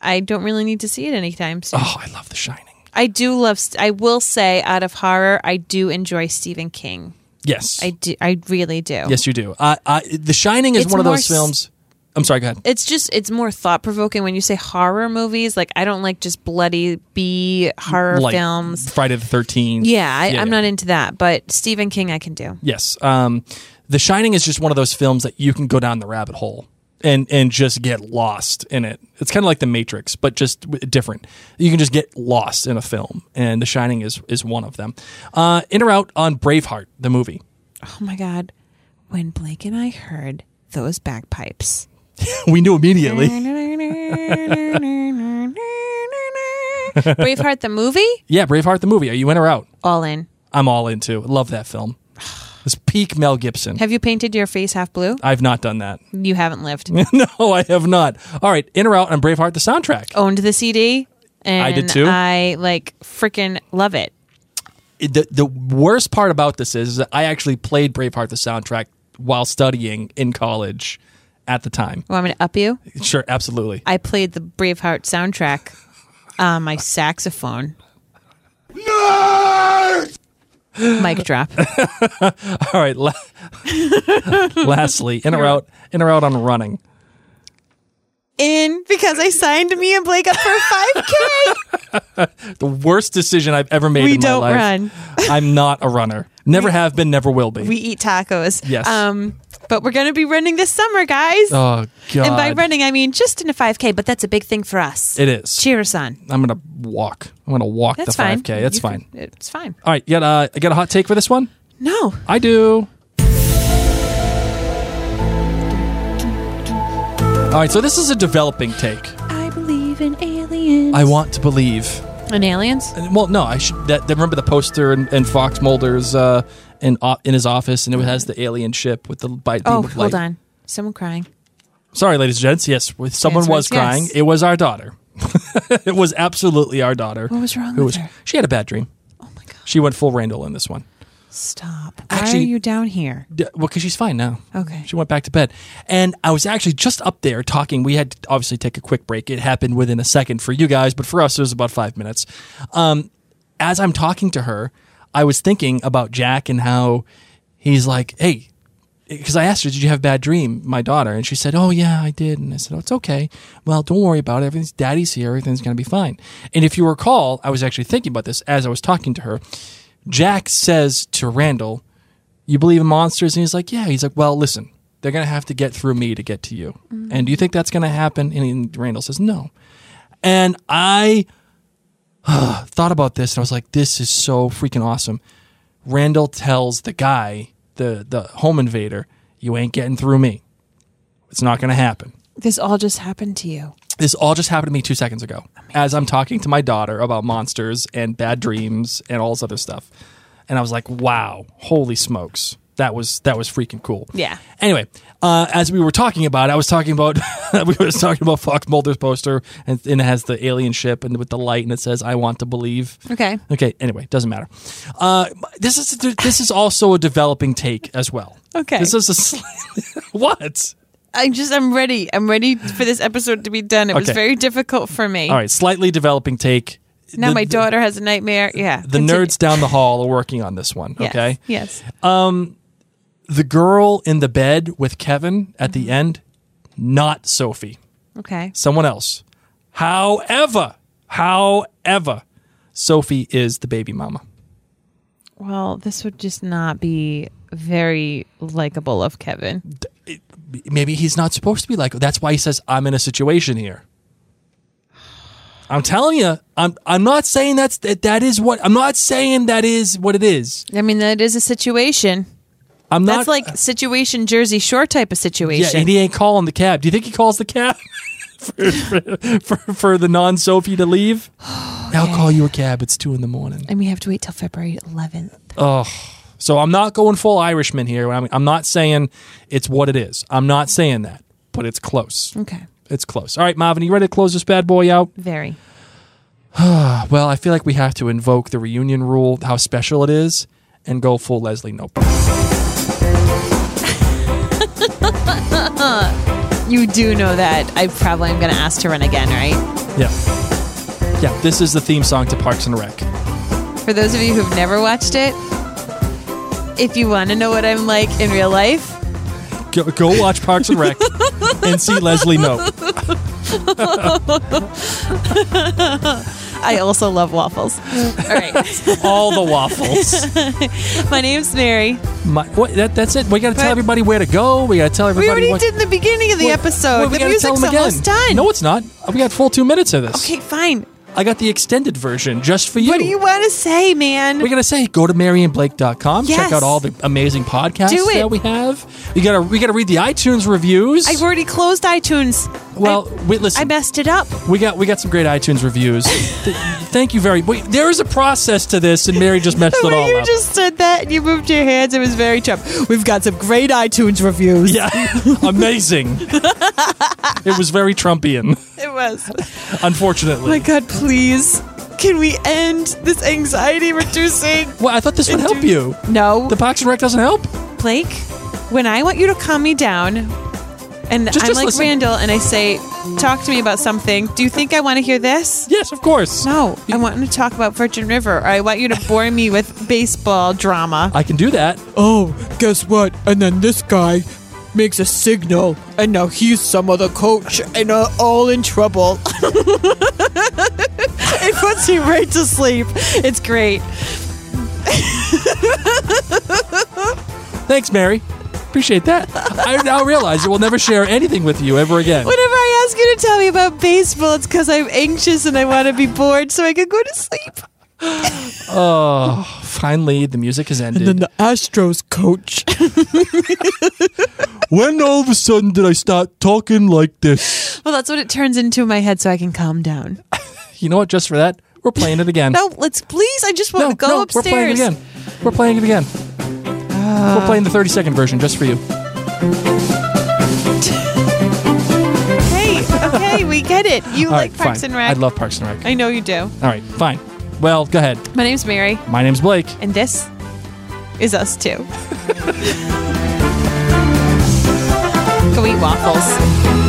Speaker 1: I don't really need to see it anytime soon.
Speaker 2: Oh, I love The Shining.
Speaker 1: I do love. I will say, out of horror, I do enjoy Stephen King.
Speaker 2: Yes.
Speaker 1: I do. I really do.
Speaker 2: yes, you do. Uh, I, the Shining is
Speaker 1: It's
Speaker 2: one of those films. I'm sorry. Go ahead.
Speaker 1: It's just it's more thought provoking when you say horror movies. Like I don't like just bloody B horror
Speaker 2: like
Speaker 1: films.
Speaker 2: Friday the Thirteenth.
Speaker 1: Yeah, I, I'm
Speaker 2: yeah.
Speaker 1: not into that. But Stephen King, I can do.
Speaker 2: Yes. Um, the Shining is just one of those films that you can go down the rabbit hole and and just get lost in it. It's kind of like The Matrix, but just different. You can just get lost in a film, and The Shining is is one of them. Uh, in or out on Braveheart, the movie.
Speaker 1: Oh my god, when Blake and I heard those bagpipes. (laughs)
Speaker 2: we knew immediately. (laughs)
Speaker 1: Braveheart the movie,
Speaker 2: Yeah, Braveheart, the movie. Are you in or out?
Speaker 1: all in.
Speaker 2: I'm all into. Love that film. (sighs) It's peak Mel Gibson.
Speaker 1: Have you painted your face half blue?
Speaker 2: I've not done that.
Speaker 1: You haven't lived. (laughs)
Speaker 2: no, I have not. All right, in or out on Braveheart, the soundtrack.
Speaker 1: Owned the CD. And
Speaker 2: I did too.
Speaker 1: I like freaking love it.
Speaker 2: it- the the worst part about this is that I actually played Braveheart the soundtrack while studying in college at the time.
Speaker 1: Want me to up you?
Speaker 2: Sure, absolutely.
Speaker 1: I played the Braveheart soundtrack on my saxophone. Mic drop. (laughs)
Speaker 2: All right. La- (laughs) lastly, in or out, in or out on running.
Speaker 1: In because I signed me and Blake up for a 5K. (laughs)
Speaker 2: The worst decision I've ever made
Speaker 1: We
Speaker 2: in my
Speaker 1: don't
Speaker 2: life.
Speaker 1: run.
Speaker 2: I'm not a runner. Never have been. Never will be.
Speaker 1: we eat tacos.
Speaker 2: Yes.
Speaker 1: Um, but we're going to be running this summer, guys.
Speaker 2: oh God.
Speaker 1: and by running, I mean just in a 5K, but that's a big thing for us.
Speaker 2: it is.
Speaker 1: Cheer us on.
Speaker 2: I'm gonna walk. I'm gonna walk
Speaker 1: That's
Speaker 2: the
Speaker 1: fine.
Speaker 2: 5K. That's
Speaker 1: You
Speaker 2: fine.
Speaker 1: can- it's fine.
Speaker 2: All right. You got uh, I got a hot take for this one.
Speaker 1: No.
Speaker 2: I do. All right, so this is a developing take.
Speaker 1: I believe in aliens.
Speaker 2: I want to believe.
Speaker 1: in aliens?
Speaker 2: Well, no, I should. That, remember the poster in, in Fox Mulder's uh, in in his office, and it has the alien ship with the bite. beam
Speaker 1: Oh,
Speaker 2: of
Speaker 1: hold
Speaker 2: light.
Speaker 1: on. Someone crying.
Speaker 2: Sorry, ladies and gents. Yes, with- someone
Speaker 1: Answer
Speaker 2: was
Speaker 1: is yes.
Speaker 2: crying. It was our daughter. (laughs) it was absolutely our daughter.
Speaker 1: What was wrong
Speaker 2: Who
Speaker 1: with
Speaker 2: was-
Speaker 1: her?
Speaker 2: She had a bad dream.
Speaker 1: Oh my god.
Speaker 2: She went full Randall in this one.
Speaker 1: Stop. Why
Speaker 2: Actually-
Speaker 1: are you down here?
Speaker 2: D- Well, because she's fine now.
Speaker 1: Okay.
Speaker 2: She went back to bed. And I was actually just up there talking. We had to obviously take a quick break. It happened within a second for you guys, but for us, it was about five minutes. Um, as I'm talking to her, I was thinking about Jack and how he's like, hey, because I asked her, did you have a bad dream, my daughter? And she said, oh, yeah, I did. And I said, oh, it's okay. Well, don't worry about it. Everything's, daddy's here. Everything's going to be fine. And if you recall, I was actually thinking about this as I was talking to her. Jack says to Randall, you believe in monsters? And he's like, yeah. He's like, well, listen, they're going to have to get through me to get to you. Mm-hmm. And do you think that's going to happen? And Randall says, no. And I (sighs) thought about this and I was like, this is so freaking awesome. Randall tells the guy, the, the home invader, you ain't getting through me. It's not going to happen.
Speaker 1: This all just happened to you.
Speaker 2: This all just happened to me two seconds ago as I'm talking to my daughter about monsters and bad dreams and all this other stuff. And I was like, wow, holy smokes. That was that was freaking cool.
Speaker 1: Yeah.
Speaker 2: Anyway, uh, as we were talking about, I was talking about (laughs) we were talking about Fox Mulder's poster, and, and it has the alien ship and with the light, and it says "I want to believe."
Speaker 1: Okay.
Speaker 2: Okay. Anyway, doesn't matter. Uh, this is this is also a developing take as well.
Speaker 1: Okay.
Speaker 2: This is a slightly, (laughs) what?
Speaker 1: I just I'm ready. I'm ready for this episode to be done. It was
Speaker 2: Okay.
Speaker 1: very difficult for me.
Speaker 2: All right, slightly developing take.
Speaker 1: Now
Speaker 2: The-
Speaker 1: my daughter has a nightmare. Yeah.
Speaker 2: The
Speaker 1: continue.
Speaker 2: nerds down the hall are working on this one.
Speaker 1: Yes,
Speaker 2: Okay.
Speaker 1: Yes.
Speaker 2: The girl in the bed with Kevin at
Speaker 1: Mm-hmm.
Speaker 2: the end, not Sophie.
Speaker 1: Okay.
Speaker 2: Someone else. However, however, Sophie is the baby mama.
Speaker 1: Well, this would just not be very likable of Kevin.
Speaker 2: Maybe he's not supposed to be like. That's why he says, "I'm in a situation here." I'm telling you, I'm. I'm not saying that's that. That is what. I'm not saying that is what it is.
Speaker 1: I mean, that is a situation.
Speaker 2: I'm not
Speaker 1: That's like uh, situation Jersey Shore type of situation.
Speaker 2: Yeah, and he ain't calling the cab. Do you think he calls the cab (laughs) for, for, for, for the non Sophie to leave? (sighs) Oh, I'll call you a cab. It's two in the morning.
Speaker 1: and we have to wait till February 11th.
Speaker 2: Oh, so I'm not going full Irishman here. I'm, I'm not saying it's what it is. I'm not saying that, but it's close.
Speaker 1: Okay.
Speaker 2: It's close. All right, Marvin, you ready to close this bad boy out?
Speaker 1: Very. (sighs)
Speaker 2: Well, I feel like we have to invoke the reunion rule, how special it is, and go full Leslie Knope. (laughs)
Speaker 1: You do know that I probably am going to ask to run again, right?
Speaker 2: Yeah. Yeah, this is the theme song to Parks and Rec.
Speaker 1: For those of you who've never watched it, if you want to know what I'm like in real life,
Speaker 2: Go, go watch Parks and Rec and see Leslie Knope. (laughs)
Speaker 1: I also love waffles. All right. (laughs)
Speaker 2: All the waffles. (laughs)
Speaker 1: My name's Mary.
Speaker 2: My, what, that, that's it. We got to tell
Speaker 1: What?
Speaker 2: everybody where to go. We got to tell everybody.
Speaker 1: We
Speaker 2: everybody.
Speaker 1: already
Speaker 2: what,
Speaker 1: did in the beginning of the
Speaker 2: what-
Speaker 1: episode.
Speaker 2: what we
Speaker 1: the
Speaker 2: gotta tell
Speaker 1: music's
Speaker 2: them again.
Speaker 1: almost done.
Speaker 2: No, it's not. We got full two minutes of this.
Speaker 1: Okay, fine.
Speaker 2: I got the extended version just for you.
Speaker 1: What do you want to say, man?
Speaker 2: We're gonna say, go to MaryandBlake.com. Check out all the amazing podcasts
Speaker 1: Do it.
Speaker 2: that we have. You gotta we gotta read the iTunes reviews.
Speaker 1: I've already closed iTunes.
Speaker 2: well,
Speaker 1: I,
Speaker 2: wait, listen.
Speaker 1: I messed it up.
Speaker 2: we got we got some great iTunes reviews. (laughs) Thank you very. Wait, there is a process to this, and Mary just messed it all
Speaker 1: you
Speaker 2: up.
Speaker 1: just said that and you moved your hands, it was very Trump. We've got some great iTunes reviews.
Speaker 2: yeah, (laughs) amazing. (laughs) it was very Trumpian,
Speaker 1: It was.
Speaker 2: unfortunately.
Speaker 1: my God, please. Can we end this anxiety reducing?
Speaker 2: well, I thought this would help you.
Speaker 1: No.
Speaker 2: The Parks and Rec doesn't help.
Speaker 1: Blake, when I want you to calm me down, and
Speaker 2: Just-
Speaker 1: I'm
Speaker 2: just
Speaker 1: like
Speaker 2: listen.
Speaker 1: Randall, and I say, talk to me about something, do you think I want to hear this?
Speaker 2: Yes, of course.
Speaker 1: No, I want to talk about Virgin River, or I want you to bore me with (laughs) baseball drama.
Speaker 2: I can do that.
Speaker 8: Oh, guess what? And then this guy makes a signal, and now he's some other coach, and uh, all in trouble. (laughs) (laughs)
Speaker 1: it puts you right to sleep. It's great. (laughs)
Speaker 2: Thanks, Mary. Appreciate that. I now realize I will never share anything with you ever again.
Speaker 1: Whenever I ask you to tell me about baseball, it's because I'm anxious and I want to be bored so I can go to sleep. (gasps)
Speaker 2: Oh, finally, the music has ended.
Speaker 8: And then the Astros coach. (laughs)
Speaker 2: when all of a sudden did I start talking like this?
Speaker 1: Well, that's what it turns into in my head so I can calm down.
Speaker 2: You know what? Just for that, we're playing it again. (laughs)
Speaker 1: No, let's please. I just want
Speaker 2: no,
Speaker 1: to go
Speaker 2: no,
Speaker 1: upstairs.
Speaker 2: we're playing it again. We're playing it again. we're uh. playing the 30 second version just for you.
Speaker 1: Hey, okay, we get it. You
Speaker 2: All
Speaker 1: like
Speaker 2: right,
Speaker 1: Parks
Speaker 2: fine.
Speaker 1: and Rec.
Speaker 2: I love Parks and Rec.
Speaker 1: I know you do.
Speaker 2: All right, fine. Well, go ahead.
Speaker 1: My name's Mary,
Speaker 2: My name's Blake.
Speaker 1: and this is us too. (laughs) go eat waffles.